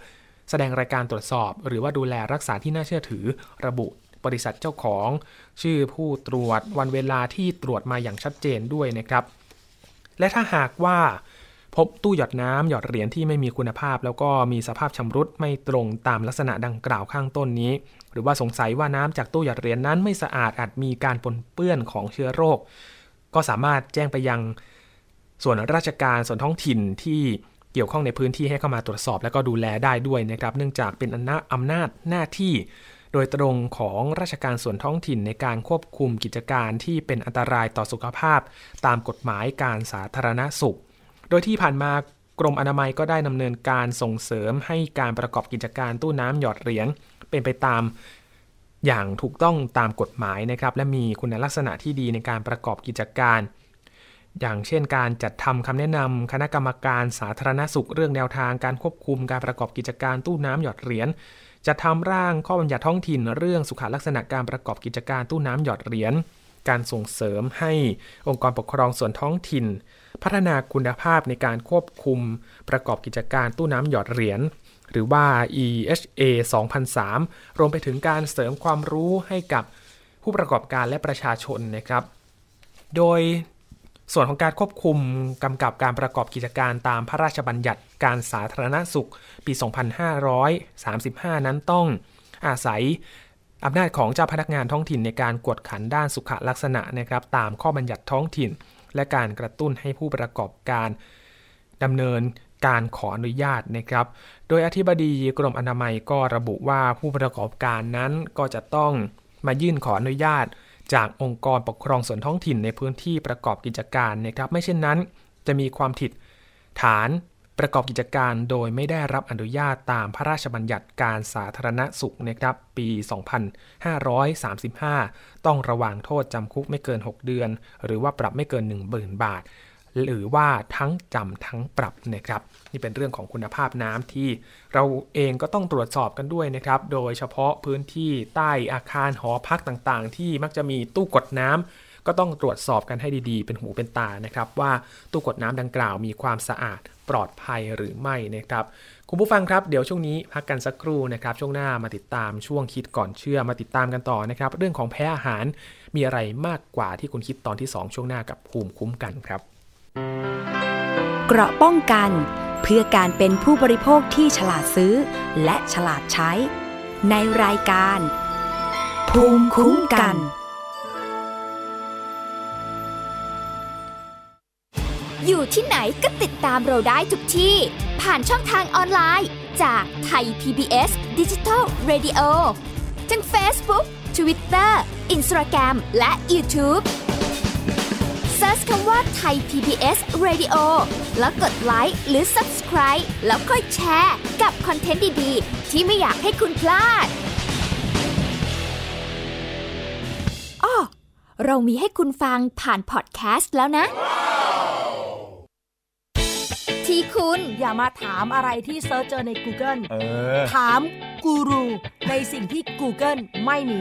แสดงรายการตรวจสอบ หรือว่าดูแลรักษาที่น่าเชื่อถือระบุ บริษัทเจ้าของ ชื่อผู้ตรวจวันเวลาที่ตรวจมาอย่างชัดเจนด้วยนะครับ และถ้าหากว่าพบตู้หยอดน้ำหยอดเหรียญที่ไม่มีคุณภาพ แล้วก็มีสภาพชำรุดไม่ตรงตามลักษณะดังกล่าวข้างต้นนี้ หรือว่าสงสัยว่าน้ำจากตู้หยอดเหรียญนั้นไม่สะอาดอาจมีการปนเปื้อนของเชื้อโรค ก็สามารถแจ้งไปยังส่วนราชการส่วนท้องถิ่นที่เกี่ยวข้องในพื้นที่ให้เข้ามาตรวจสอบ และก็ดูแลได้ด้วยนะครับ เนื่องจากเป็นอำนาจหน้าที่ โดยตรงของราชการส่วนท้องถิ่นในการควบคุมกิจการที่เป็นอันตรายต่อสุขภาพ ตามกฎหมายการสาธารณสุข โดยที่ผ่านมากรมอนามัยก็ได้ดำเนินการส่งเสริมให้การประกอบกิจการตู้น้ำหยอดเหรียญเป็นไปตามอย่างถูกต้องตามกฎหมายนะครับและมีคุณลักษณะที่ดีในการประกอบกิจการ อย่างเช่นการจัดทำคำแนะนำคณะกรรมการสาธารณสุขเรื่องแนวทางการควบคุมการประกอบกิจการตู้น้ำหยอดเหรียญ จะทำร่างข้อบัญญัติท้องถิ่น เรื่องสุขลักษณะการประกอบกิจการตู้น้ำหยอดเหรียญการส่งเสริมให้องค์กรปกครองส่วนท้องถิ่น พัฒนาคุณภาพในการควบคุมประกอบกิจการตู้น้ำหยอดเหรียญหรือว่า EHA 2003 รวมไปถึงการเสริมความรู้ให้กับผู้ประกอบการและประชาชนนะครับ โดย ส่วนของการควบคุมกำกับการประกอบกิจการตามพระราชบัญญัติการสาธารณสุขปี 2535 นั้นต้องอาศัยอำนาจของเจ้าพนักงานท้องถิ่นในการกวดขันด้านสุขลักษณะนะครับตามข้อบัญญัติท้องถิ่น และการกระตุ้นให้ผู้ประกอบการดำเนินการขออนุญาตนะครับ โดยอธิบดีกรมอนามัยก็ระบุว่าผู้ประกอบการนั้นก็จะต้องมายื่นขออนุญาต จากองค์กรปกครองส่วนท้องถิ่นในพื้นที่ประกอบกิจการนะครับ ไม่เช่นนั้น จะมีความผิดฐานประกอบกิจการโดยไม่ได้รับอนุญาตตามพระราชบัญญัติการสาธารณสุขนะครับปี 2535 ต้องระวางโทษจำคุกไม่เกิน 6 เดือน หรือว่าปรับไม่เกิน 1 0,000 บาท หรือว่าทั้งจำทั้งปรับนะครับ นี่เป็นเรื่องของคุณภาพน้ำที่เราเองก็ต้องตรวจสอบกันด้วยนะครับ โดยเฉพาะพื้นที่ใต้อาคารหอพักต่างๆ ที่มักจะมีตู้กดน้ำก็ต้องตรวจสอบกันให้ดีๆ เป็นหูเป็นตานะครับ ว่าตู้กดน้ำดังกล่าวมีความสะอาดปลอดภัยหรือไม่นะครับ คุณผู้ฟังครับเดี๋ยวช่วงนี้พักกันสักครู่นะครับ ช่วงหน้ามาติดตามช่วงคิดก่อนเชื่อมาติดตามกันต่อนะครับ เรื่องของแพ้อาหารมีอะไรมากกว่าที่คุณคิดตอนที่ 2 ช่วงหน้ากับภูมิคุ้มกันครับ เกราะป้องกันเพื่อการเป็นผู้บริโภคที่ฉลาดซื้อ และฉลาดใช้ ในรายการ ภูมิคุ้มกัน อยู่ที่ไหนก็ติดตามเราได้ทุกที่ ผ่านช่องทางออนไลน์ จากไทย PBS Digital Radio ทั้ง Facebook Twitter Instagram และ YouTube Search คำว่าไทย PBS Radio แล้วกดไลค์หรือ Subscribe แล้วค่อยแชร์ กับคอนเทนต์ดี ๆ ที่ไม่อยากให้คุณพลาดอ้อเรามีให้คุณฟังผ่านพอดแคสต์แล้วนะ ที่คุณอย่ามาถามอะไรที่ search เจอใน Google เออ ถามกูรูในสิ่งที่ Google ไม่มี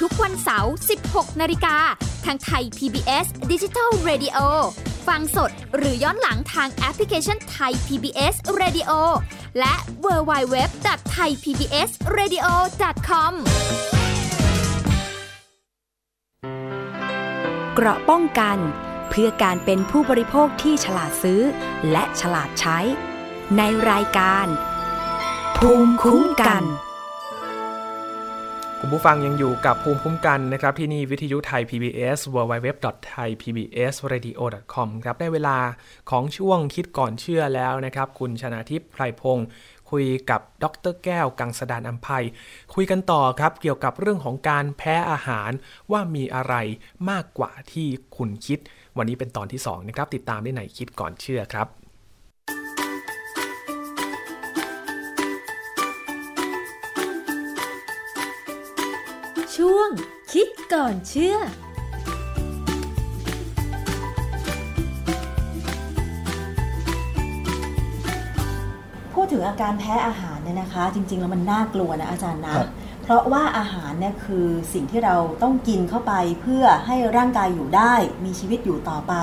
ทุกวันเสาร์ 16 นาฬิกา ทางไทย PBS Digital Radio ฟังสดหรือย้อนหลังทางแอปพลิเคชันไทย PBS Radio และ w w w t h a i PBS Radio com เกราะป้องกัน เพื่อการเป็นผู้บริโภคที่ฉลาดซื้อ และฉลาดใช้ ในรายการภภูมิคุ้มกัน คุณผู้ฟังยังอยู่กับภูมิคุ้มกันนะครับ ที่นี่วิทยุไทย PBS www.thaipbsradio.com ครับได้เวลาของช่วงคิดก่อนเชื่อแล้วนะครับ คุณชนาทิพย์ไพรพงศ์คุยกับดรแก้วกังสดานอัมภัย คุยกันต่อครับเกี่ยวกับเรื่องของการแพ้อาหารว่ามีอะไรมากกว่าที่คุณคิด วันนี้เป็นตอนที่ 2 นะครับ ติดตามได้ในคิดก่อนเชื่อครับ คิดก่อนเชื่อพูดถึงอาการแพ้อาหารเนี่ยนะคะ จริง ๆ แล้วมันน่ากลัวนะอาจารย์นะ เพราะว่าอาหารเนี่ยคือสิ่งที่เราต้องกินเข้าไปเพื่อให้ร่างกายอยู่ได้มีชีวิตอยู่ต่อไป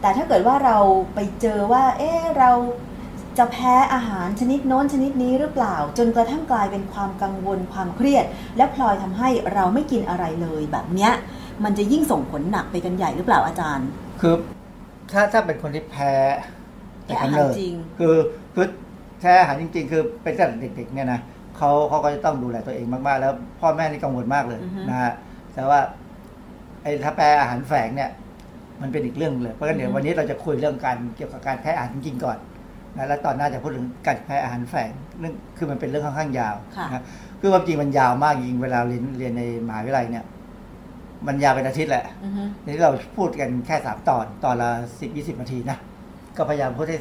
แต่ถ้าเกิดว่าเราไปเจอว่า เอ๊ะเรา จะแพ้อาหารชนิดโน้นชนิดนี้หรือเปล่า จนกระทั่งกลายเป็นความกังวลความเครียด และพลอยทำให้เราไม่กินอะไรเลยแบบเนี้ยมันจะยิ่งส่งผลหนักไปกันใหญ่หรือเปล่าอาจารย์ คือถ้าถ้าเป็นคนที่แพ้แพ้อาหารจริงคือคือแพ้อาหารจริง ๆ คือเป็นตั้งแต่เด็กๆเนี่ยนะเขาเขาก็จะต้องดูแลตัวเองมากๆ แล้วพ่อแม่นี่กังวลมากเลยอือฮึนะฮะแต่ว่าไอ้ถ้าแพ้อาหารแฝงเนี่ย มันเป็นอีกเรื่องเลยเพราะฉะนั้นเดี๋ยววันนี้เราจะคุยเรื่องการเกี่ยวกับการแพ้อาหารจริงๆก่อน นะแล้วตอนหน้าจะพูดถึงการแพ้อาหารแฝงเรื่องคือมันเป็นเรื่องค่อนข้างยาวค่ะนะคือความจริงมันยาวมากจริงเวลาเรียนเรียนในมหาวิทยาลัยเนี่ย มันยาวเป็นอาทิตย์แหละอือฮึนี่เราพูดกันแค่สามตอนตอนละสิบยี่สิบนาทีนะก็พยายามพูดให้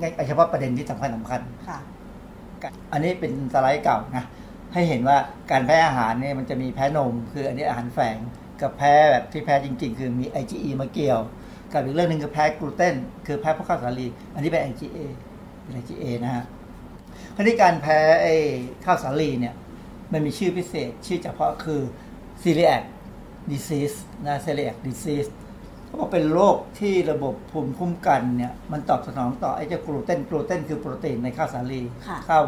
ง่ายเฉพาะประเด็นที่สำคัญสำคัญค่ะอันนี้เป็นสไลด์เก่านะให้เห็นว่าการแพ้อาหารเนี่ยมันจะมีแพ้นม คืออันนี้อาหารแฝงกับแพ้แบบที่แพ้จริง ๆ คือมี IgE มาเกี่ยว กับอีกเรื่องหนึ่งคือแพ้กลูเตนคือแพ้พวกข้าวสาลี อันนี้เป็น IgA เป็น IgA นะฮะคราวนี้การแพ้ไอ้ข้าวสาลีเนี่ยมันมีชื่อพิเศษ ชื่อเฉพาะคือ celiac disease นะ celiac disease เขาบอกเป็นโรคที่ระบบภูมิคุ้มกันเนี่ยมันตอบสนองต่อไอ้เจ้ากลูเตนกลูเตนคือโปรตีนในข้าวสาลีค่ะข้าว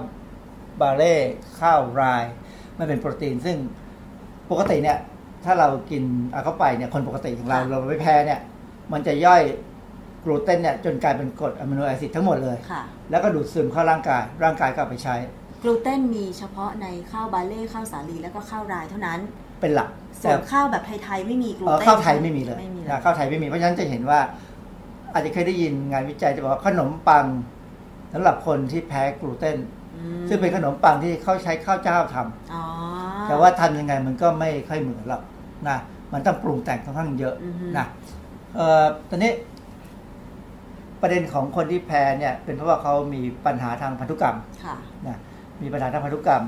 บาร์เลย์ข้าวไรย์ มันเป็นโปรตีนซึ่งปกติเนี่ยถ้าเรากินเอาเข้าไปเนี่ยคนปกติของเราเราไม่แพ้เนี่ย มันจะย่อยกลูเตนเนี่ยจนกลายเป็นกรด amino acid ทั้งหมดเลย ค่ะ แล้วก็ดูดซึมเข้าร่างกาย ร่างกายก็เอาไปใช้ กลูเตนมีเฉพาะในข้าวบาเล่ข้าวสาลีแล้วก็ข้าวรายเท่านั้น เป็นหลักส่วนข้าวแบบไทยๆไม่มีกลูเอ่อเตนข้าวไทยไม่มีเลยไม่มีเลยนะข้าวไทยไม่มี เพราะฉะนั้นจะเห็นว่า อาจจะเคยได้ยินงานวิจัยจะบอกว่าขนมปังสำหรับคนที่แพ้กลูเตน อืมซึ่งเป็นขนมปังที่เขาใช้ข้าวเจ้าทำ อ๋อ แต่ว่าทำยังไงมันก็ไม่ค่อยเหมือนหรอกนะ มันต้องปรุงแต่งค่อนข้างเยอะอือฮึ นะ เอ่อตอนนี้ประเด็นของคนที่แพ้เนี่ยเป็นเพราะว่าเขามีปัญหาทางพันธุกรรมค่ะนะมีปัญหาทางพันธุกรรม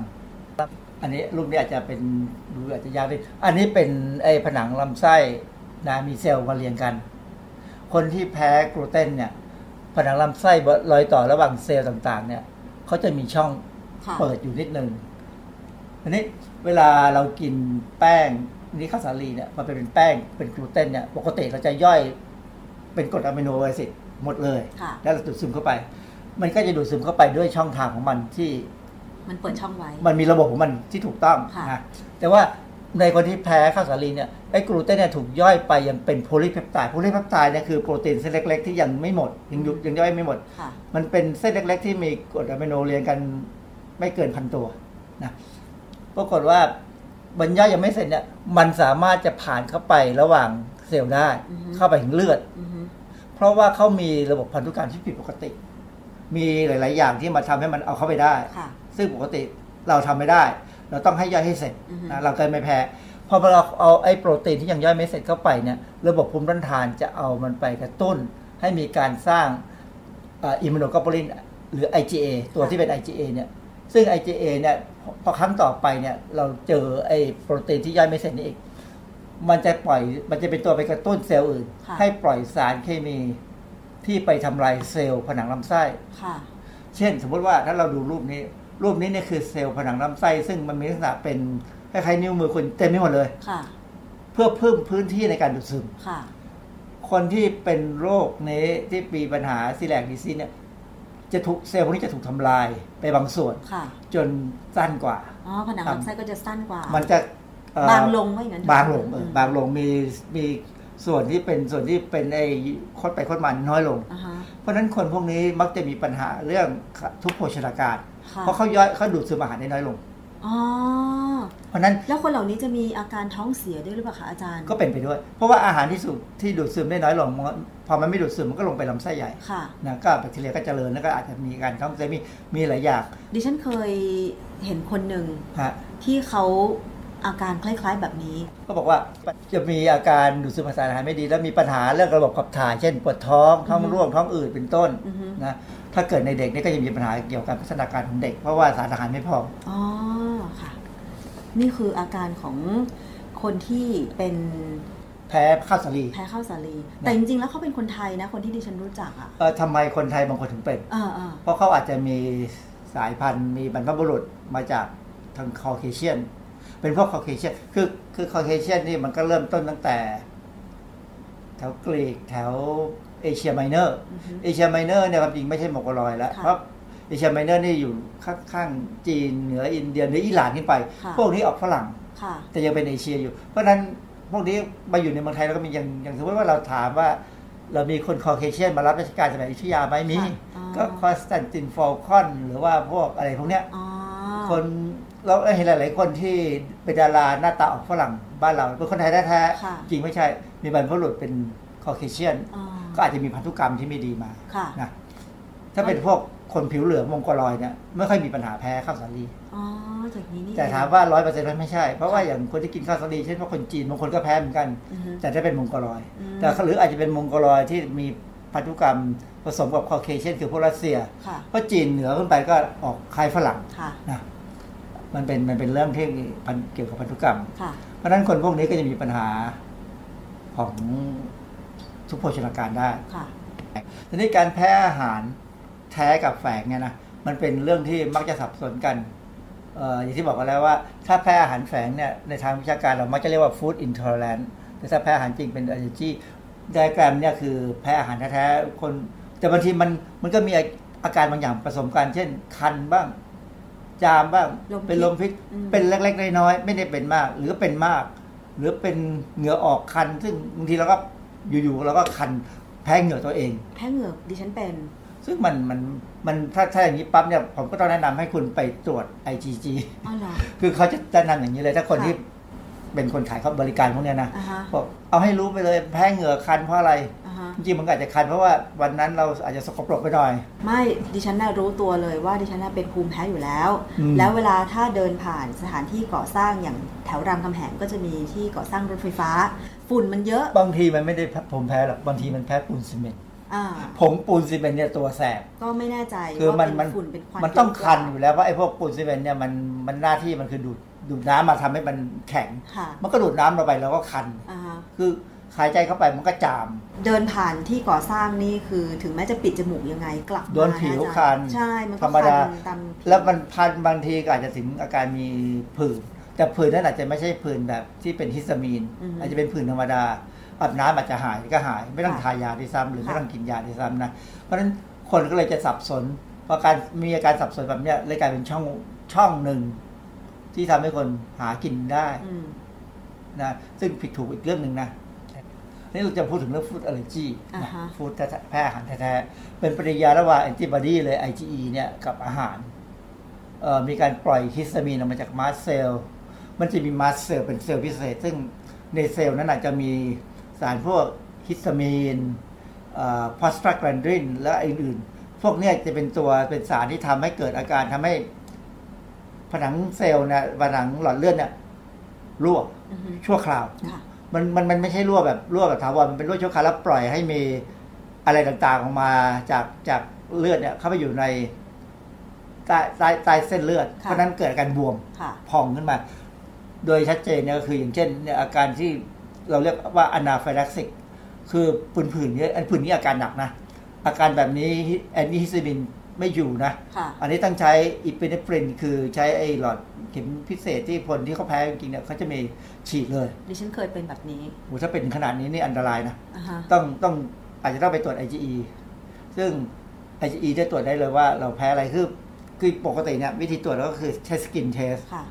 อันนี้รูปนี้อาจจะเป็นดูอาจจะยาวนิดอันนี้เป็นไอ้ผนังลำไส้นะมีเซลล์มาเรียงกัน คนที่แพ้กลูเตนเนี่ย ผนังลำไส้รอยต่อระหว่างเซลล์ต่าง ๆ เนี่ยเขาจะมีช่องค่ะเปิดอยู่นิดนึงอันนี้เวลาเรากินแป้ง นี่ข้าวสาลีเนี่ยมันเป็นแป้งเป็นกลูเตนเนี่ยปกติเราจะย่อยเป็นกรด amino acid หมดเลยค่ะแล้วเราดูดซึมเข้าไป มันก็จะดูดซึมเข้าไปด้วยช่องทางของมันที่ มันเปิดช่องไว้ มันมีระบบของมันที่ถูกต้องค่ะนะแต่ว่าในคนที่แพ้ข้าวสาลีเนี่ยไอ้กลูเตนเนี่ยถูกย่อยไปยังเป็นโพลีเพปไทด์โพลีเพปไทด์เนี่ยคือโปรตีนเส้นเล็ก ๆ ที่ยังไม่หมดยังอยู่ยังย่อยไม่หมดค่ะมันเป็นเส้นเล็ก ๆ ที่มีกรดอะมิโนเรียงกันไม่เกินพันตัวนะปรากฏว่า มันย่อยยังไม่เสร็จเนี่ย มันสามารถจะผ่านเข้าไประหว่างเซลล์ได้อือฮึเข้าไปถึงเลือดอือฮึเพราะว่าเขามีระบบพันธุกรรมที่ผิดปกติ มีหลาย ๆ อย่างที่มาทำให้มันเอาเข้าไปได้ค่ะซึ่งปกติเราทำไม่ได้ เราต้องให้ย่อยให้เสร็จอือฮึนะเราเกินไม่แพ้พอเราเอาไอ้โปรตีนที่ยังย่อยไม่เสร็จเข้าไปเนี่ย ระบบภูมิต้านทานจะเอามันไปกระตุ้น ให้มีการสร้างอิมมูโนกลบูลินหรือ IgA ตัวที่เป็น IgA เนี่ย ซึ่ง IgA เนี่ยพอพอครั้งต่อไปเนี่ยเราเจอไอ้โปรตีนที่ย่อยไม่เสร็จนี่อีก มันจะปล่อยมันจะเป็นตัวไปกระตุ้นเซลล์อื่น ค่ะ ให้ปล่อยสารเคมีที่ไปทำลายเซลล์ผนังลำไส้ ค่ะ เช่น สมมติว่าถ้าเราดูรูปนี้ รูปนี้เนี่ยคือเซลล์ผนังลำไส้ ซึ่งมันมีลักษณะเป็นคล้ายๆนิ้วมือคนเต็มไปหมดเลย ค่ะ เพื่อเพิ่มพื้นที่ในการดูดซึม ค่ะ คนที่เป็นโรคนี้ที่มีปัญหาซีแลกดิซีเนี่ย จะถูกเซลล์พวกนี้จะถูกทำลายไปบางส่วนค่ะจนสั้นกว่าอ๋อผนังลำไส้ก็จะสั้นกว่า มันจะเอ่อบางลงว่าอย่างนั้นเถอะบางลงเออมบางลงมีมีส่วนที่เป็นส่วนที่เป็นไอ้คดไปคดมาน้อยลงอ่าฮะเพราะฉะนั้นคนพวกนี้มักจะมีปัญหาเรื่องทุกโภชนาการค่ะเพราะเขาย่อยเขาดูดซึมอาหารได้น้อยลง อ๋อ เพราะฉะนั้นแล้วคนเหล่านี้จะมีอาการท้องเสียด้วยหรือเปล่าคะอาจารย์ ก็เป็นไปด้วย เพราะว่าอาหารที่สูบที่ดูดซึมได้น้อยลงมันพอมันไม่ดูดซึมมันก็ลงไปลำไส้ใหญ่ค่ะ นะก็แบคทีเรียก็เจริญแล้วก็อาจจะมีการท้องเสียมีมีหลายอย่างดิฉันเคยเห็นคนหนึ่งฮะที่เขาอาการคล้าย ๆ แบบนี้ ก็บอกว่าจะมีอาการดูดซึมอาหารไม่ดี แล้วมีปัญหาเรื่องระบบขับถ่าย เช่นปวดท้องท้องอือฮึร่วงท้องอืดเป็นต้นอือฮึ นะ ถ้าเกิดในเด็กนี่ก็จะมีปัญหาเกี่ยวกับพัฒนาการของเด็ก เพราะว่าสารอาหารไม่พอ อ๋อ ค่ะ นี่คืออาการของคนที่เป็นแพ้ข้าวสาลี แพ้ข้าวสาลี แต่จริงๆ แล้วเขาเป็นคนไทยนะ คนที่ดิฉันรู้จักอะเออทำไมคนไทยบางคนถึงเป็นอ่าอ่าเพราะเขาอาจจะมีสายพันธุ์มีบรรพบุรุษมาจากทางคอเคเชียน เป็นพวกคอเคเชียน คือคือคอเคเชียนนี่มันก็เริ่มต้นตั้งแต่ แถวกรีกแถว เอเชียไมเนอร์อือฮึเอเชียไมเนอร์เนี่ยความจริงไม่ใช่มองโกลอยแล้วค่ะเพราะเอเชียไมเนอร์นี่อยู่ข้างๆจีนเหนืออินเดียเหนืออิหร่านขึ้นไปค่ะพวกนี้ออกฝรั่งค่ะแต่ยังเป็นเอเชียอยู่ เพราะฉะนั้นพวกนี้มาอยู่ในเมืองไทยแล้วก็มีอย่างอย่างสมมติว่าเราถามว่า เรามีคนคอเคเชียนมารับราชการสมัยอยุธยาไหมมีค่ะอ๋อก็คอสแตนตินฟอลคอนหรือว่าพวกอะไรพวกเนี้ยอ๋อคนเราเห็นหลาย ๆ คนที่เป็นดาราหน้าตาออกฝรั่งบ้านเราเป็นคนไทยแท้ๆค่ะจริงไม่ใช่มีบรรพบุรุษเป็นคอเคเชียนอ๋อ ก็อาจจะมีพันธุกรรมที่ไม่ดีมาค่ะนะถ้าเป็นพวกคนผิวเหลืองมองโกลอยเนี่ยไม่ค่อยมีปัญหาแพ้ข้าวสาลีอ๋อจากนี้นี่แต่ถามว่าร้อยเปอร์เซ็นต์ไม่ใช่ เพราะว่าอย่างคนที่กินข้าวสาลีเช่นพวกคนจีนบางคนก็แพ้เหมือนกันอือฮึแต่ถ้าเป็นมงโกลอยอืมแต่หรืออาจจะเป็นมงโกลอยที่มีพันธุกรรมผสมกับคอเคเชียนคือพวกรัสเซียค่ะเพราะจีนเหนือขึ้นไปก็ออกคล้ายฝรั่งค่ะนะมันเป็นมันเป็นเรื่องที่พันเกี่ยวกับพันธุกรรมค่ะเพราะฉะนั้นคนพวกนี้ก็จะมีปัญหาของ ทุกโภชนาการได้ค่ะทีนี้การแพ้อาหารแท้กับแฝงเนี่ยนะมันเป็นเรื่องที่มักจะสับสนกันเอ่ออย่างที่บอกกันแล้วว่า ถ้าแพ้อาหารแฝงเนี่ยในทางวิชาการเรามักจะเรียกว่า food intolerance แต่ถ้าแพ้อาหารจริงเป็น allergy ไดอะแกรมเนี่ยคือแพ้อาหารแท้ๆคน แต่บางทีมันมันก็มีอาการบางอย่างผสมกัน เช่น คันบ้าง จามบ้างลมพิษเป็นลมพิษอืมเป็นเล็กๆน้อยๆไม่ได้เป็นมาก หรือเป็นมาก หรือเป็นเหงื่อออกคัน ซึ่งบางทีเราก็ อยู่ๆเราก็คันแพ้เหงื่อตัวเอง แพ้เหงือกดิฉันเป็น ซึ่งมันมันมันถ้าถ้าอย่างนี้ปั๊บเนี่ยผมก็ต้องแนะนำให้คุณไปตรวจ IgG อ๋อเหรอคือเขาจะแนะนำอย่างนี้เลยถ้าคนค่ะที่เป็นคนขายเขาบริการพวกเนี้ยนะอ่าฮะบอกเอาให้รู้ไปเลยแพ้เหงื่อคันเพราะอะไรอ่าฮะจริงๆมันก็อาจจะคันเพราะว่าวันนั้นเราอาจจะสกปรกไปหน่อย ไม่ดิฉันน่ะรู้ตัวเลยว่าดิฉันน่ะเป็นภูมิแพ้อยู่แล้วอืมแล้วเวลาถ้าเดินผ่านสถานที่ก่อสร้างอย่างแถวรามคำแหงก็จะมีที่ก่อสร้างรถไฟฟ้า ฝุ่นมันเยอะ บางทีมันไม่ได้ผมแพ้หรอกบางทีมันแพ้ปูนซีเมนต์อ่าผงปูนซีเมนต์เนี่ยตัวแสบก็ไม่แน่ใจคือมันว่ามันเป็นฝุ่นเป็นควันมันต้องเยอะกว่าคันอยู่แล้วเพราะไอ้พวกปูนซีเมนต์เนี่ยมันมันหน้าที่มันคือดูดดูดน้ำมาทำให้มันแข็งค่ะมันก็ดูดน้ำเราไปแล้วก็คันอ่าฮะคือหายใจเข้าไปมันก็จาม เดินผ่านที่ก่อสร้างนี่คือถึงแม้จะปิดจมูกยังไงกลับมาโดนผิวอาจารย์คันใช่มันก็ธรรมดาคันตามแล้วมันพันบางทีก็อาจจะถึงอาการมีผื่น แต่ผื่นนั้นอาจจะไม่ใช่ผื่นแบบที่เป็นฮิสตามีนอือฮึอาจจะเป็นผื่นธรรมดาอาบน้ำอาจจะหายก็หาย ไม่ต้องค่ะทายาด้วยซ้ำหรือไม่ค่ะต้องกินยาด้วยซ้ำนะเพราะฉะนั้นคนก็เลยจะสับสนพอการมีอาการสับสนแบบเนี้ยเลยกลายเป็นช่องช่องหนึ่งที่ทำให้คนหากินได้อืมนะซึ่งผิดถูกอีกเรื่องหนึ่งนะนี่เราจะพูดถึงเรื่องฟู้ดอ l ล r ร์จีอ่าฮะฟู้ดแพ้อาหารแท้ๆเป็นปฏิกิริยาระหว่างแอนติบอดีเลย IgE เนี่ยกับอาหารเอ่อมีการปล่อยฮิสตามีนออกมาจาก mast cell มันจะมี mast cell เป็นเซลล์พิเศษ ซึ่งในเซลล์นั้นอาจจะมีสารพวกฮิสตามีน prostaglandin และอื่นๆ พวกเนี้ยจะเป็นตัวเป็นสารที่ทำให้เกิดอาการทำให้ผนังเซลล์เนี่ยผนังหลอดเลือดเนี่ยรั่วอือฮึชั่วคราวค่ะมันมันมันไม่ใช่รั่วแบบรั่วแบบถาวรมันเป็นรั่วชั่วคราวแล้วปล่อยให้มีอะไรต่างๆออกมาจากจากเลือดเนี่ยเข้าไปอยู่ในใต้ใต้ใต้เส้นเลือด ค่ะราะฉะนั้นเกิดอาการบวมค่ะพองขึ้นมา โดยชัดเจนเนี่ยก็คืออย่างเช่นเนี่ยอาการที่เราเรียกว่า anaphylactic คือผื่นๆเนี่ยอันผื่นนี้อาการหนักนะ อาการแบบนี้แอนติฮิสตามินไม่อยู่นะค่ะอันนี้ต้องใช้อิปเนฟรินคือใช้ไอ้หลอดเข็มพิเศษที่คนที่เขาแพ้จริงๆเนี่ยเขาจะมีฉีดเลยดิฉันเคยเป็นแบบนี้โหถ้าเป็นขนาดนี้นี่อันตรายนะอ่าฮะต้องต้องอาจจะต้องไปตรวจ IgE ซึ่ง IgE จะตรวจได้เลยว่าเราแพ้อะไรคือคือปกติเนี่ยวิธีตรวจก็คือใช้ skin test ค่ะ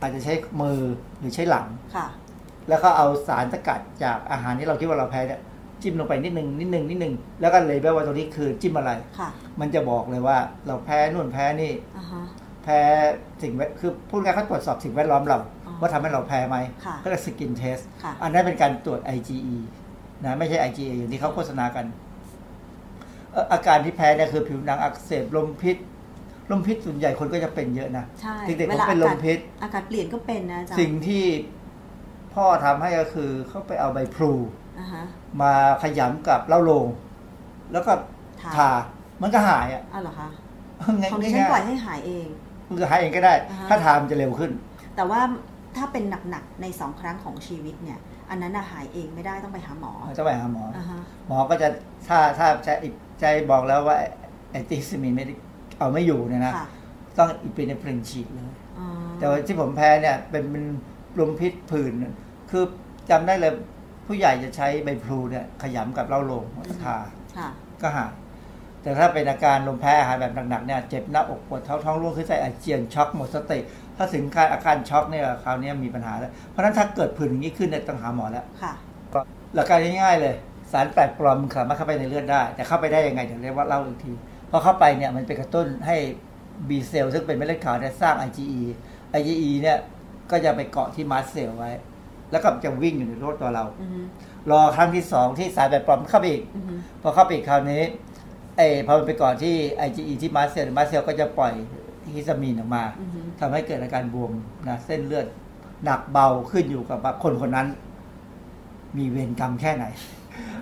อาจจะใช้มือหรือใช้หลังค่ะ แล้วก็เอาสารสกัดจากอาหารที่เราคิดว่าเราแพ้เนี่ยจิ้มลงไปนิดนึงนิดนึงนิดนึงแล้วก็เลยแปลว่าตรงนี้คือจิ้มอะไรค่ะมันจะบอกเลยว่าเราแพ้นู่นแพ้นี่อ่าฮะแพ้สิ่งแวดคือพูดง่ายๆเขาตรวจสอบสิ่งแวดล้อมเราอ๋อว่าทำให้เราแพ้ไหมค่ะก็เรียกสกินเทสค่ะอันนั้นเป็นการตรวจ IgE นะไม่ใช่ IgA อย่างที่เขาโฆษณากันเอ่ออาการที่แพ้เนี่ยคือผิวหนังอักเสบลมพิษ ลมพิษส่วนใหญ่คนก็จะเป็นเยอะนะใช่เด็กๆเวผมลาเป็นลอามกาศพิษ อากาศเปลี่ยนก็เป็นนะอาจารย์สิ่งที่พ่อทำให้ก็คือเขาไปเอาใบพลูอ่าฮะมาขยำกับเหล้าโลง แล้วก็ทาทามันก็หายอะอ้าวเหรอคะง่ายของดิๆฉันปล่อยให้หายเองมันก็หายเองก็ได้อ่าฮะถ้าทามันจะเร็วขึ้น แต่ว่าถ้าเป็นหนักๆในสองครั้งของชีวิตเนี่ย อันนั้นน่ะหายเองไม่ได้ต้องไปหาหมอจะไปหาหมออ่าฮะหมอก็จะถ้าถ้าใจใจบอกแล้วว่าแอนติฮิสตามีนไม่ได้ เอาไม่อยู่เนี่ยนะค่ะต้องอีปินฟรินฉีดเลยอ๋อแต่ว่าที่ผมแพ้เนี่ยเป็นเป็นลมพิษผื่นคือจำได้เลยผู้ใหญ่จะใช้ใบพลูเนี่ยขยำกับเหล้าโลงทาค่ะก็หายแต่ถ้าเป็นอาการลมแพ้อาหารแบบหนักๆเนี่ยเจ็บหน้าอกปวดท้องท้องร่วงขึ้นไส้อาเจียนช็อกหมดสติถ้าถึงการอาการช็อกเนี่ยคราวนี้มีปัญหาแล้วเพราะฉะนั้นถ้าเกิดผื่นอย่างนี้ขึ้นเนี่ยต้องหาหมอแล้วค่ะหลักการง่ายๆเลย สารแปลกปลอมมันสามารถเข้าไปในเลือดได้ แต่เข้าไปได้ยังไงเดี๋ยวเรียกว่าเล่าอีกที พอเข้าไปเนี่ยมันไปกระตุ้นให้ B เซลล์ซึ่งเป็นเม็ดเลือดขาวเนี่ยสร้าง IgE IgE เนี่ยก็จะไปเกาะที่ mast cell ไว้ แล้วก็จะวิ่งอยู่ในรอบตัวเราอือฮึรอครั้งที่สองที่สารแปลกปลอมเข้าไปอีกอือฮึพอเข้าไปอีกคราวนี้ไอ้พอมันไปก่อนที่ IgE ที่มาสเซลล์มาสเซลล์ก็จะปล่อย histamine ออกมาอือฮึทำให้เกิดอาการบวมนะเส้นเลือดหนักเบาขึ้นอยู่กับว่าคนคนนั้น มีเวรกรรมแค่ไหน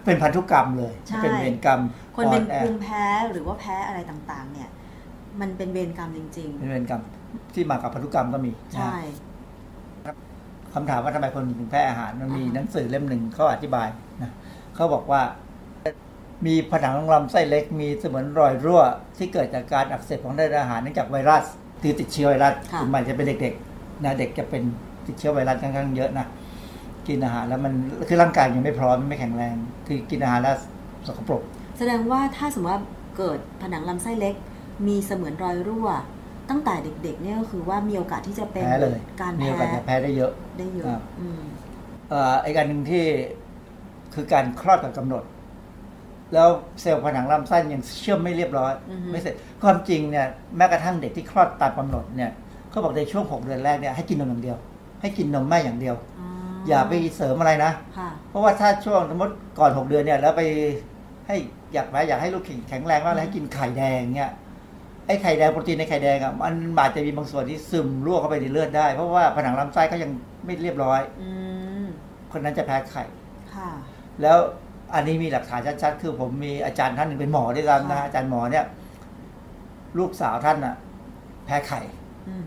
เป็นพันธุกรรมเลยใช่เป็นเวรกรรม คนเป็นอ่อแอภูมิแพ้หรือว่าแพ้อะไรต่างๆ เนี่ย มันเป็นเวรกรรมจริงเป็นเวรกรรมที่มากับพันธุกรรมก็มีๆนะใช่คำถามว่าทำไมคนถึงแพ้อาหารมันมีหนังสือเล่มหนึ่งเขาอธิบายนะเขาบอกว่ามีผนังลำไส้เล็กมีเสมือนรอยรั่ว ที่เกิดจากการอักเสบของได้อาหารเนื่องจากไวรัสคือติดเชื้อไวรัสค่ะส่วนใหญ่จะเป็นเด็กๆนะเด็กจะเป็นติดเชื้อไวรัสค่อนข้างเยอะนะ กินอาหารแล้วมันคือร่างกายยังไม่พร้อมไม่แข็งแรง คือกินอาหารแล้วสกปรกแสดงว่าถ้าสมมติว่าเกิดผนังลำไส้เล็ก มีเสมือนรอยรั่ว ตั้งแต่เด็กๆเนี่ยก็คือว่ามีโอกาสที่จะเป็นแพ้เลยการมีโอแพ้กาสจะแพ้ได้เยอะได้เยอะครับอืมเอ่ออีกอันหนึ่งที่คือการคลอดก่อนกำหนด แล้วเซลล์ผนังลำไส้ยังเชื่อมไม่เรียบร้อยอือฮึไม่เสร็จความจริงเนี่ยแม้กระทั่งเด็กที่คลอดตามกำหนดเนี่ยเขาบอกในช่วงหกเดือนแรกเนี่ยให้กินนมอย่างเดียว ให้กินนมแม่อย่างเดียว อ๋ออย่าไปเสริมอะไรนะค่ะเพราะว่าถ้าช่วงสมมติก่อนหกเดือนเนี่ย แล้วไปให้อยากไหมอยากให้ลูกแข็งแรงมากเลยให้กินไข่แดงเนี่ยไอ้ไข่แดงโปรตีนในไข่แดงอะมันอาจจะมีบางส่วนที่ซึมรั่วเข้าไปในเลือดได้ เพราะว่าผนังลำไส้เขายังไม่เรียบร้อยอืมคนนั้นจะแพ้ไข่ค่ะแล้วอันนี้มีหลักฐานชัดๆ คือผมมีอาจารย์ท่านหนึ่งเป็นหมอด้วยกันนะค่ะอาจารย์หมอเนี่ย ลูกสาวท่านอะ แพ้ไข่อืม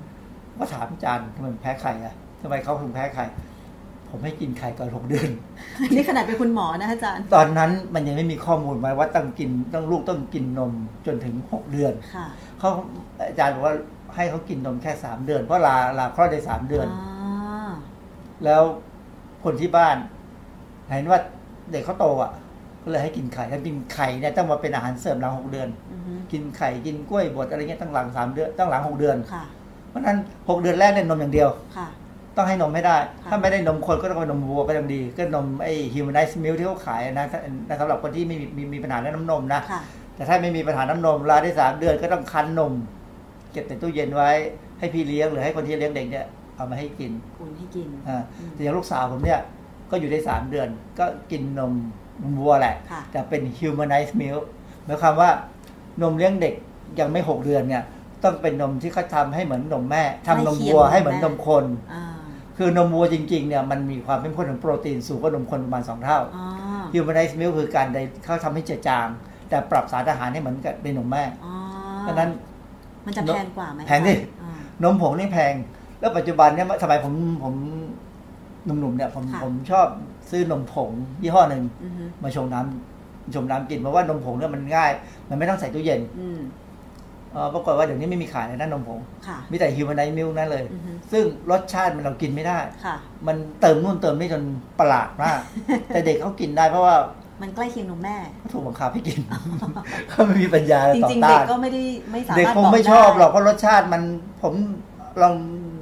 ก็ถามอาจารย์ทำไมแพ้ไข่อะทำไมเขาถึงแพ้ไข่ ผมให้กินไข่ก่อนหกเดือน นี่ขนาดเป็นคุณหมอนะอาจารย์ ตอนนั้นมันยังไม่มีข้อมูลมาว่าต้องกินต้องลูกต้องกินนมจนถึงหกเดือนค่ะเขาอาจารย์บอกว่าให้เขากินนมแค่สามเดือน เพราะลาลาคลอดได้สามเดือนอ่าแล้วคนที่บ้าน เห็นว่าเด็กเขาโตอะ ก็เลยให้กินไข่ถ้ากินไข่เนี่ยต้องมาเป็นอาหารเสริมหลังหกเดือนอือฮึกินไข่กินกล้วยบดอะไรเงี้ยตั้งหลังสามเดือนตั้งหลังหกเดือนค่ะเพราะฉะนั้นหกเดือนแรกเนี่ยนมอย่างเดียวค่ะ ต้องให้นมไม่ได้ค่ะถ้าไม่ได้นมคนก็ต้องเป็นนมวัวก็ยังดี ก็นมไอ้ humanized milk ที่เขาขายนะถ้านะสำหรับคนที่ไม่มีมีมีปัญหาเรื่องน้ำนมนะค่ะแต่ถ้าไม่มีปัญหาน้ำนมลาได้สามเดือนก็ต้องคั้นนม เก็บในตู้เย็นไว้ให้พี่เลี้ยงหรือให้คนที่เลี้ยงเด็กเนี่ยเอามาให้กินอุ่นให้กินอ่าอืมแต่อย่างลูกสาวผมเนี่ยก็อยู่ได้สามเดือน ก็กินนมนมวัวแหละค่ะแต่เป็น humanized milk หมายความว่านมเลี้ยงเด็กยังไม่หกเดือนเนี่ยต้องเป็นนมที่เขาทำให้เหมือนนมแม่ทำนมวัวให้เหมือนนมคนอ่า คือนมวัวจริงๆเนี่ยมันมีความเข้มข้นของโปรตีนสูงกว่านมคนประมาณสองเท่าอ๋อ humanized milk คือการได้เขาทำให้เจือจาง แต่ปรับสารอาหารให้เหมือนกับในนมแม่อ๋อดังนั้นมันจะแพงกว่าไหมแพงดิอ่านมผงนี่แพง แล้วปัจจุบันเนี่ยสมัยผมผมหนุ่มๆเนี่ยผมค่ะผมชอบซื้อนมผงยี่ห้อหนึ่งอือฮึมาชงน้ำชงน้ำกินเพราะว่านมผงเนี่ยมันง่าย มันไม่ต้องใส่ตู้เย็นอืมเออ ปรากฏว่าเดี๋ยวนี้ไม่มีขายเลยนะนมผงค่ะมีแต่ humanized milk นั่นเลยอือฮึซึ่งรสชาติมันเรากินไม่ได้ค่ะมันเติมนู่นเติมนี่จนประหลาดมาก แต่เด็กเขากินได้เพราะว่ามันใกล้เคียงนมแม่เขาถูกบังคับให้กินเขาไม่มีปัญญาจต่อริงๆเด็ต้ากนก็ไม่ได้ไม่สามารถเด็กคงบไม่ชอบด้หรอกเพราะรสชาติมันผมลอง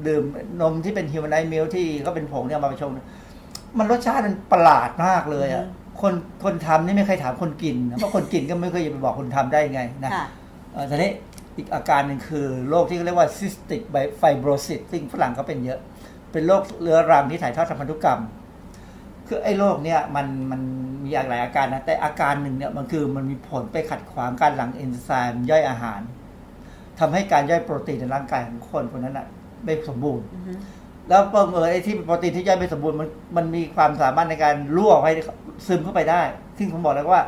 ดื่มนมที่เป็น humanized milk ที่เขาเป็นผงเนี่ยมาไปชงมันรสชาติมันประหลาดมากเลยอะคนคนทำนี่ไม่เคยถามคนกินนะเพราะคนกินก็ไม่เคยจะไปบอกคนทำได้ไงนะค่ะเอ่อทีนี้ อีกอาการหนึ่งคือโรคที่เขาเรียกว่า cystic fibrosis ซึ่งฝรั่งก็เป็นเยอะ เป็นโรคเรื้อรังที่ถ่ายทอดทางพันธุกรรม คือไอ้โรคเนี่ยมันมันมีหลายอาการนะแต่อาการหนึ่งเนี่ยมันคือมันมีผลไปขัดขวางการหลั่งเอนไซม์ย่อยอาหารทำให้การย่อยโปรตีนในร่างกายของคนคนนั้นอะไม่สมบูรณ์แล้วบังเอิญไอ้ที่โปรตีนที่ย่อยไม่สมบูรณ์มันมันมีความสามารถในการรั่วให้ซึมเข้าไปได้ ซึ่งผมบอกแล้วว่า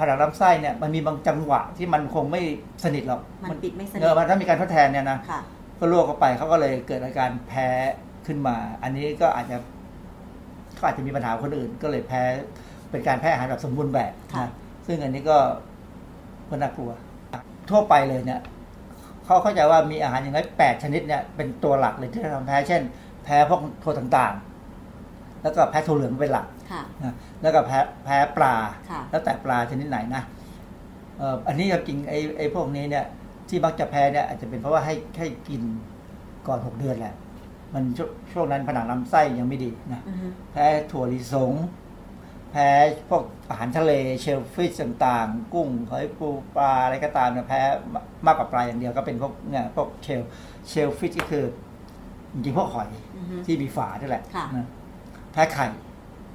ผนังลำไส้เนี่ยมันมีบางจังหวะที่มันคงไม่สนิทหรอกมันปิดไม่สนิทเออมันถ้ามีการทดแทนเนี่ยนะค่ะก็รั่วเข้าไปเขาก็เลยเกิดอาการแพ้ขึ้นมา อันนี้ก็อาจจะเขาอาจจะมีปัญหาคนอื่น ก็เลยแพ้เป็นการแพ้อาหารแบบสมบูรณ์แบบนะซึ่งอันนี้ก็ก็น่ากลัว ทั่วไปเลยเนี่ยเขาเข้าใจว่ามีอาหารอย่างไรแปดชนิดเนี่ยเป็นตัวหลักเลยที่ทำแพ้เช่น แพ้พวกโทต่างๆ แล้วก็แพ้ถั่วเหลืองเป็นหลักค่ะ นะแล้วก็แพ้แพ้ปลาค่ะแล้วแต่ปลาชนิดไหนนะเอ่ออันนี้จริงๆไอ้ไอ้พวกนี้เนี่ย ที่มักจะแพ้เนี่ยอาจจะเป็นเพราะว่าให้ให้กินก่อนหกเดือนแหละ มันชวช่วงนั้นผนังลำไส้ยังไม่ดีนะอือฮึแพ้ถั่วลิสง แพ้พวกอาหารทะเล shellfish ต่างๆ กุ้งหอยปูปลาอะไรก็ตามเนี่ยแพ้มากกว่าปลาอย่างเดียวก็เป็นพวกเนี่ยพวก shell shellfish ก็คือจริงๆพวกหอยอือฮึที่มีฝาด้วยแหละค่ะนะแพ้ไข่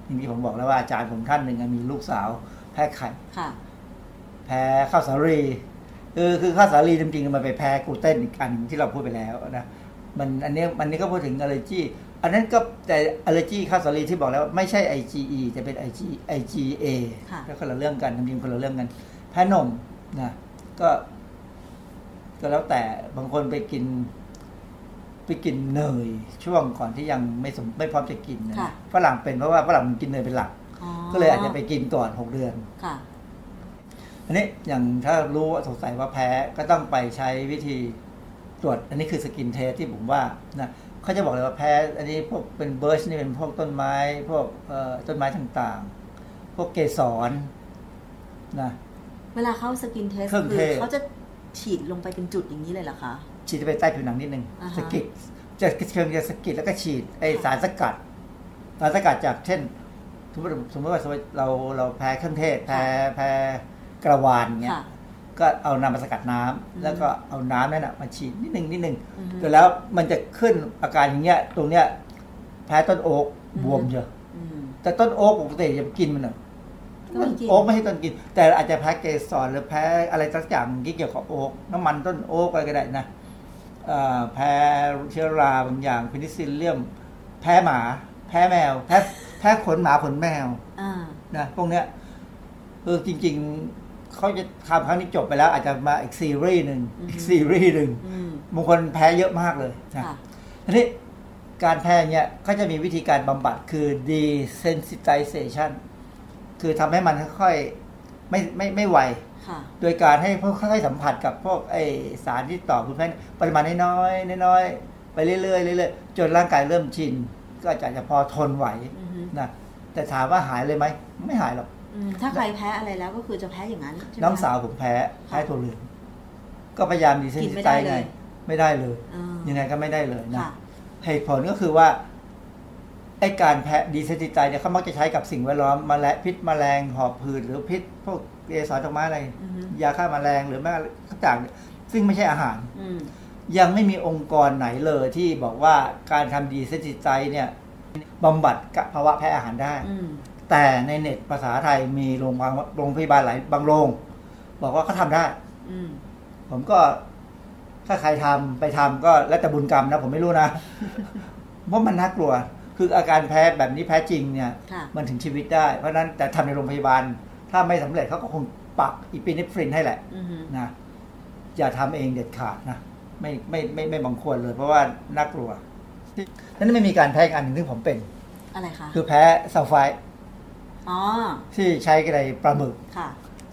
อย่างที่ผมบอกแล้วว่าอาจารย์ผมท่านหนึ่งมีลูกสาวแพ้ไข่ค่ะแพ้ข้าวสาลีคือคือข้าวสาลีจริงๆมันไปแพ้ gluten อีกอันที่เราพูดไปแล้วนะมันอันนี้มันนี้ก็พูดถึงอ l ลเลอร์จีอันนั้นก็แต่อ l ลเลอร์จีข้าวสาลีที่บอกแล้วไม่ใช่ IgE จะเป็น IG IgA ค่ะแล้วคนละเรื่องกันจริงๆคนละเรื่องกันแพ้นมนะก็ ก็แล้วแต่บางคนไปกิน ไปกินเนยช่วงก่อนที่ยังไม่สมไม่พร้อมจะกินนะค่ะฝรั่งเป็นเพราะว่าฝรั่งมันกินเนยเป็นหลักอ๋อก็เลยอาจจะไปกินก่อนหกเดือนค่ะอันนี้อย่างถ้ารู้ว่าสงสัยว่าแพ้ก็ต้องไปใช้วิธีตรวจ อันนี้คือ skin test ที่ผมว่านะเขาจะบอกเลยว่าแพ้ อันนี้พวกเป็น birch นี่เป็นพวกต้นไม้ พวกเอ่อต้นไม้ต่างๆ พวกเกสรนะเวลาเข้า skin test เครื่องคืเทอศเขาจะฉีดลงไปเป็นจุดอย่างนี้เลยเหรอคะ ฉีดไปใต้ผิวหนังนิดนึงอ่าฮะสะกิดจะเชิงจะสะกิดแล้วก็ฉีดไอสารสกัดสารสกัดจากเช่นสมมติสมมติว่าสมมติเราเราแพ้เครื่องเทศแพ้แพ้กระวานเงี้ยค่ะก็เอาน้ำมาสกัดน้ำอืมแล้วก็เอาน้ำนั่นนะมาฉีดนิดนึงนิดนึงอือฮึเสร็จแล้วมันจะขึ้นอาการอย่างเงี้ย ตรงเนี้ยแพ้ต้นโอ๊กอือฮึบวมเยอะอืมแต่ต้นโอ๊กปกติจะกินมันเหรอก็ไม่กินโอ๊กไม่ให้ต้นกิน แต่อาจจะแพ้เกสรหรือแพ้อะไรสักอย่างที่เกี่ยวกับโอ๊กน้ำมันต้นโอ๊กอะไรก็ได้นะเอ่อ แพ้เชื้อราบางอย่างพินิซิลเลียม แพ้หมา แพ้แมว แพ้แพ้ขนหมาขนแมวอ่านะพวกเนี้ยเออจริง ๆเขาจะทำครั้งนี้จบไปแล้ว อาจจะมาอีกซีรีส์หนึ่งอือฮึอีกซีรีส์หนึ่งอืมบางคนแพ้เยอะมากเลยนะค่ะทีนี้การแพ้เนี่ยก็จะมีวิธีการบำบัดคือ desensitization คือทำให้มันค่อยๆไม่ไม่ไม่ไวค่ะ โดยการให้พวกค่อยๆสัมผัสกับพวกไอสารที่ต่อคุณแพ้ปริมาณน้อยๆน้อยๆไปเรื่อยๆเรื่อยๆจนร่างกายเริ่มชิน ก็อาจจะพอทนไหวอือฮึนะแต่ถามว่าหายเลยไหมไม่หายหรอกอืมถ้าใครแพ้อะไรแล้วก็คือจะแพ้อย่างนั้นใช่ไหมน้องสาวผมแพ้แพ้ถั่วเหลืองก็พยายามดีเซนกินซิไม่ไตได้ไงเลยไม่ได้เลยอ่ายังไงก็ไม่ได้เลยนะค่ะเหตุผลก็คือว่า ไอการแพ้ดีเซนซิไตเนี่ยเขามักจะใช้กับสิ่งแวดล้อมแมลงพิษแมลงหอบผืดหรือพิษพวกเกสรดอกไม้อะไรอือฮึยาฆ่าแมลงหรือแม้ต่างๆซึ่งไม่ใช่อาหารอืมยังไม่มีองค์กรไหนเลยที่บอกว่าการทำดีเซนซิไตเนี่ยบำบัดกับภาวะแพ้อาหารได้อืมแต่ในเน็ตภาษาไทยมีโรงพยาบาลโรงพยาบาลหลายบางโรงบอกว่าเขาทำได้อืมผมก็ถ้าใครทำไปทำก็แล้วแต่บุญกรรมนะ ผมไม่รู้นะเพราะมันน่ากลัว คืออาการแพ้แบบนี้แพ้จริงเนี่ยค่ะมันถึงชีวิตได้ เพราะฉะนั้นแต่ทำในโรงพยาบาล ถ้าไม่สำเร็จเขาก็คงปักอีปินิฟรินให้แหละอือฮึนะอย่าทำเองเด็ดขาดนะไม่ไม่ไม่ไม่บังควรเลย เพราะว่าน่ากลัวนั้นไม่มีการแพ้อีกอันหนึ่งที่ผมเป็นอะไรคะคือแพ้ sulfite อ๋อที่ใช้ในปลาหมึกค่ะ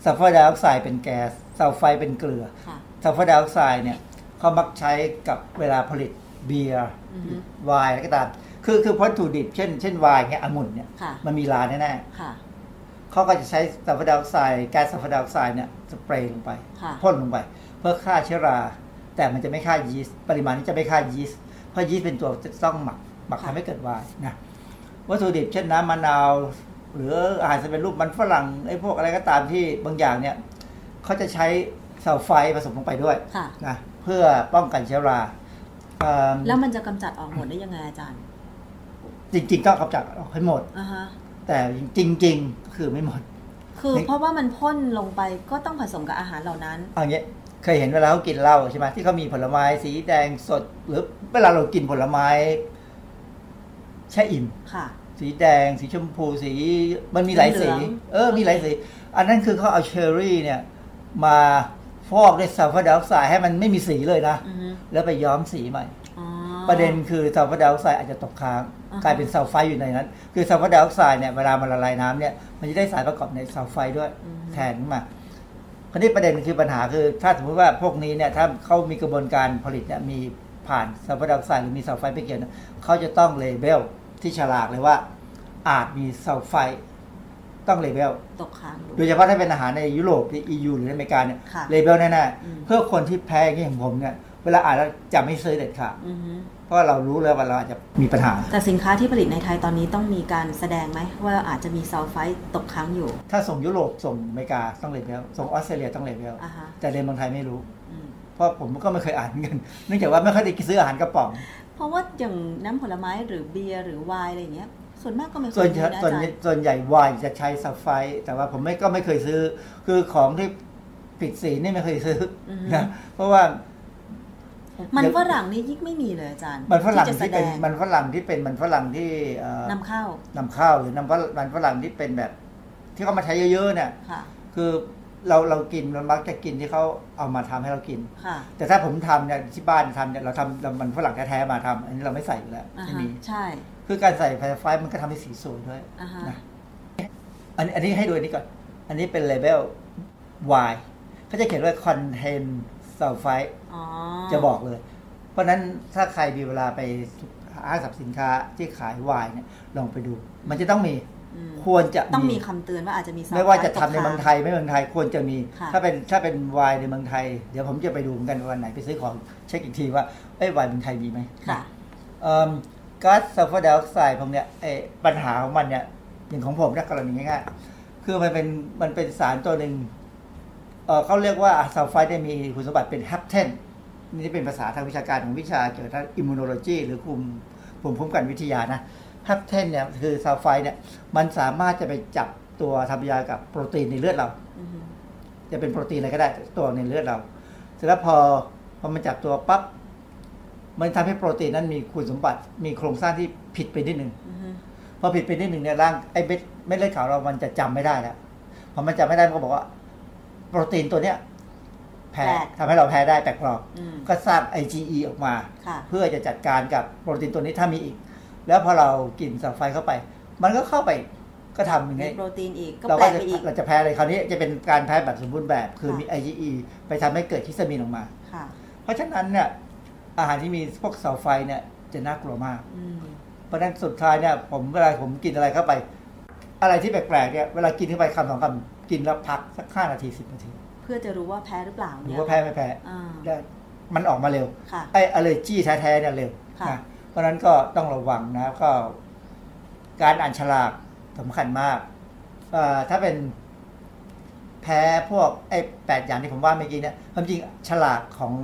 sulfur dioxide เป็นแก๊ส sulfite เป็นเกลือค่ะ sulfur dioxide เนี่ยเขามักใช้กับเวลาผลิตเบียร์อือฮึไวน์อะไรก็ตาม คือคือวัตถุดิบเช่น เช่นไวน์เงี้ยองุ่นเนี่ยค่ะมันมีราแน่ค่ะๆเขาก็จะใช้ sulfur dioxide แก๊ส sulfur dioxide เนี่ยสเปรย์ลงไปค่ะพ่นลงไป เพื่อฆ่าเชื้อรา แต่มันจะไม่ฆ่ายีสต์ปริมาณนี้จะไม่ฆ่ายีสต์เพราะยีสต์เป็นตัวจะต้องหมักหมักทำให้เกิดไวน์นะวัตถุดิบเช่นน้ำมะนาวหรืออาหารสำเร็จรูปมันฝรั่งไอ้พวกอะไรก็ตามที่บางอย่างเนี่ยเขาจะใช้ sulfite ผสมลงไปด้วยค่ะนะเพื่อป้องกันเชื้อราเอิ่มแล้วมันจะกำจัดออกหมดได้ยังไงอาจารย์ จริงๆต้องกำจัดออกให้หมด อ่าฮะ แต่จริง ๆ คือไม่หมด คือเพราะว่ามันพ่นลงไปก็ต้องผสมกับอาหารเหล่านั้น เอางี้เคยเห็นเวลาเขากินเหล้าใช่ไหมที่เขามีผลไม้สีแดงสด หรือเวลาเรากินผลไม้แช่อิ่ม ค่ะ สีแดง สีชมพูสี มันมีหลายสี เหลืองเออ มีหลายสี อันนั้นคือเขาเอาเชอร์รี่เนี่ย มาฟอกด้วย sulfur dioxide ให้มันไม่มีสีเลยนะ อือฮึ แล้วไปย้อมสีใหม่อ๋อ ประเด็นคือ sulfur dioxide อาจจะตกค้างอ่าฮะกลายเป็น sulfite อยู่ในนั้น คือ sulfur dioxide เนี่ยเวลามันละลายน้ำเนี่ยมันจะได้สารประกอบใน sulfite ด้วยแทนขึ้นมาคราวนี้ประเด็นคือปัญหาคือถ้าสมมติว่าพวกนี้เนี่ยถ้าเขามีกระบวนการผลิตเนี่ยมีผ่าน sulfur dioxide หรือมี sulfite ไปเกี่ยวเนี่ยเขาจะต้อง label ที่ฉลากเลยว่า อาจมี sulfite ต้อง labelตกค้างอยู่โดยเฉพาะถ้าเป็นอาหารในยุโรปที่ EU หรือในอเมริกาเนี่ยค่ะ label แน่อืมๆเพื่อคนที่แพ้อย่างผมเนี่ย เวลาอ่านแล้วจะไม่ซื้อเด็ดขาดอือฮึเพราะเรารู้แล้วว่าเราอาจจะมีปัญหา แต่สินค้าที่ผลิตในไทยตอนนี้ต้องมีการแสดงไหมว่าอาจจะมี sulfite ตกค้างอยู่ ถ้าส่งยุโรปส่งอเมริกาต้อง label ส่งออสเตรเลียต้อง label อ่าฮะแต่ในเมืองไทยไม่รู้อืมเพราะผมก็ไม่เคยอ่านเหมือนกันเนื่องจากว่าไม่ค่อยได้ซื้ออาหารกระป๋อง เพราะว่าอย่างน้ำผลไม้หรือเบียร์หรือไวน์อะไรอย่างเงี้ยส่วนมากก็ไม่เคส่วยนมีใหญ่นะอาส่วนจารใหญ่ย์ส่วนใหญ่ไวน์จะใช้ sulfite แต่ว่าผมไม่ก็ไม่เคยซื้อ คือของที่ผิดสีนี่ไม่เคยซื้อออฮึนะเพราะว่า มันฝรั่งนี่ยิ่งไม่มีเลยอาจารย์ มันฝรั่งจะแสที่ดเป็นงมันฝรั่งที่เป็นมันฝรั่งที่เอ่อนำเข้านำเข้าหรือนำฝรั่งมันฝรั่งที่เป็นแบบ ที่เขามาใช้เยอะๆเนี่ยค่ะคือเราเรากินเรามักจะกินที่เขาเอามาทำให้เรากินค่ะแต่ถ้าผมทำเนี่ยที่บ้านทำเนี่ยเราทำเรามันฝรั่งแท้ๆมาทำอันนี้เราไม่ใส่อยู่แล้วอ่าไม่ฮะมีใช่ คือการใส่ไฟไฟมันก็ทำให้สีสวยด้วยอ่าฮะนะอันนี้อันนี้ให้ดูอันนี้ก่อน อันนี้เป็นเลเบล Y เขาจะเขียนว่า contain sulfite อ๋อจะบอกเลย เพราะฉะนั้นถ้าใครมีเวลาไปห้างสรรพสินค้าที่ขายวายเนี่ยลองไปดู มันจะต้องมีอืมควรจะต้องมีคำเตือนว่าอาจจะมีไม่ว่าจะซัลทำฟต์ในเมืองไทยไม่เมืองไทยควรจะมีค่ะถ้าเป็นถ้าเป็นไวน์ในเมืองไทย เดี๋ยวผมจะไปดูเหมือนกันวันไหนไปซื้อของเช็คอีกทีว่าเอ้ยไวน์เมืองไทยมีไหมค่ะเอิ่มก๊าซ sulfur dioxide พวกเนี้ยเอ้ปัญหาของมันเนี่ยอย่างของผมเนี่ยกรณีง่ายๆคือมันเป็นมันเป็นสารตัวหนึ่ง เอ่อเขาเรียกว่า sulfite ได้มีคุณสมบัติเป็น hapten นี่เป็นภาษาทางวิชาการของวิชาเกี่ยวกับ immunology หรือภูมิภูมิคุ้มกันวิทยานะ hapten เนี่ยคือ sulfite เนี่ยมันสามารถจะไปจับตัวทำปฏิกิริยากับโปรตีนในเลือดเราอือฮึจะเป็นโปรตีนอะไรก็ได้ตัวในเลือดเรา เสร็จแล้วพอพอมันจับตัวปั๊บมันทำให้โปรตีนนั้นมีคุณสมบัติมีโครงสร้างที่ผิดไปนิดหนึ่งอือฮึพอผิดไปนิดหนึ่งเนี่ยร่างไอ้เม็ดเม็ดเลือดขาวเรามันจะจำไม่ได้แล้วพอมันจำไม่ได้มันก็บอกว่า โปรตีนตัวเนี้ยแพ้ทำให้เราแพ้ได้แปลกปลอมอืมก็สร้าง IgE ออกมาค่ะเพื่อจะจัดการกับโปรตีนตัวนี้ถ้ามีอีก แล้วพอเรากินซัลไฟด์เข้าไป มันก็เข้าไปก็ทำอย่างมีนี้โปรตีนอีกก็เราแปลก็กจะไปอีกเราจะแพ้เลยคราวนี้จะเป็นการแพ้แบบสมบูรณ์แบบ คือค่ะมี IgE ไปทำให้เกิดฮิสตามีนออกมาค่ะเพราะฉะนั้นเนี่ยอาหารที่มีพวกเสาไฟเนี่ยจะน่ากลัวมากอืมเพราะฉะนั้นสุดท้ายเนี่ยผมเวลาผมกินอะไรเข้าไป อะไรที่แปลกๆเนี่ยเวลากินเข้าไปคำสองคำกินแล้วพักสักห้านาทีสิบนาที เพื่อจะรู้ว่าแพ้หรือเปล่าหรือเนี่ยว่าแพ้ไม่แพ้อ่าได้มันออกมาเร็วค่ะไอ้อ l เลจี้แท้ๆเนี่ยเร็วค่ะนะเพราะฉะนั้นก็ต้องระวังนะก็ การอ่านฉลากสำคัญมากเอ่อถ้าเป็นแพ้พวกไอ้แปดอย่างที่ผมว่าเมื่อกี้เนี่ยความจริงฉลากของ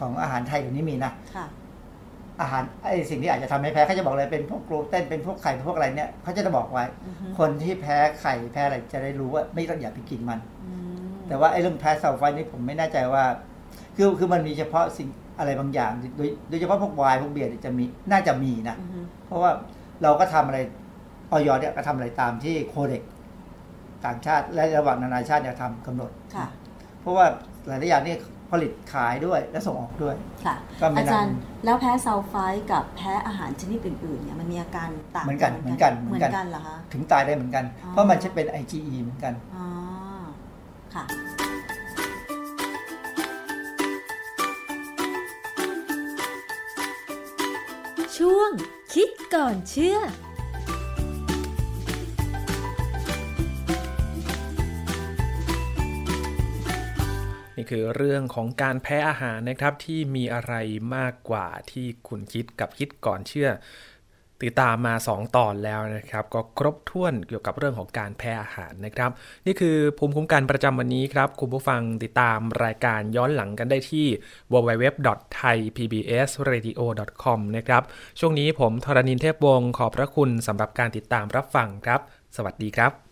ของอาหารไทยเดี๋ยวนี้มีนะค่ะ อาหารไอ้สิ่งที่อาจจะทำให้แพ้เขาจะบอกเลยเป็นพวกกลูเตนเป็นพวกไข่เป็นพวกอะไรเนี่ยเขาจะบอกไว้อือฮึคนที่แพ้ไข่แพ้อะไรจะได้รู้ว่าไม่ต้องอย่าไปกินมันอืมแต่ว่าไอ้เรื่องแพ้ซัลไฟด์นี่ผมไม่แน่ใจว่าคือคือมันมีเฉพาะสิ่งอะไรบางอย่าง โดยโดยเฉพาะพวกไวน์พวกเบียร์เนี่ยจะมีน่าจะมีนะอือฮึเพราะว่าเราก็ทำอะไรออยเนี่ยก็ทำอะไรตามที่โคเด็กต่างชาติและระหว่างนานาชาติเนี่ยทำกำหนดค่ะเพราะว่าหลายๆอย่างนี่ ผลิตขายด้วยและส่งออกด้วยค่ะก็ไม่อาน่าจารย์แล้วแพ้ซัลไฟต์กับแพ้อาหารชนิดอื่นๆเนี่ยมันมีอาการต่างเหมือนกันเหมือนกันเหมือนกันเหรอคะถึงตายได้เหมือนกันอ๋อเพราะมันจะเป็น IgE เหมือนกันอ๋อค่ะช่วงคิดก่อนเชื่อ นี่คือเรื่องของการแพ้อาหารนะครับที่มีอะไรมากกว่าที่คุณคิดกับคิดก่อนเชื่อ ติดตามมา 2 ตอนแล้วนะครับ ก็ครบถ้วนเกี่ยวกับเรื่องของการแพ้อาหารนะครับ นี่คือภูมิคุ้มกันประจำวันนี้ครับ คุณผู้ฟังติดตามรายการย้อนหลังกันได้ที่ www.thaipbsradio.com นะครับช่วงนี้ผมทรณินเทพวงศ์ขอบพระคุณสำหรับการติดตามรับฟังครับ สวัสดีครับ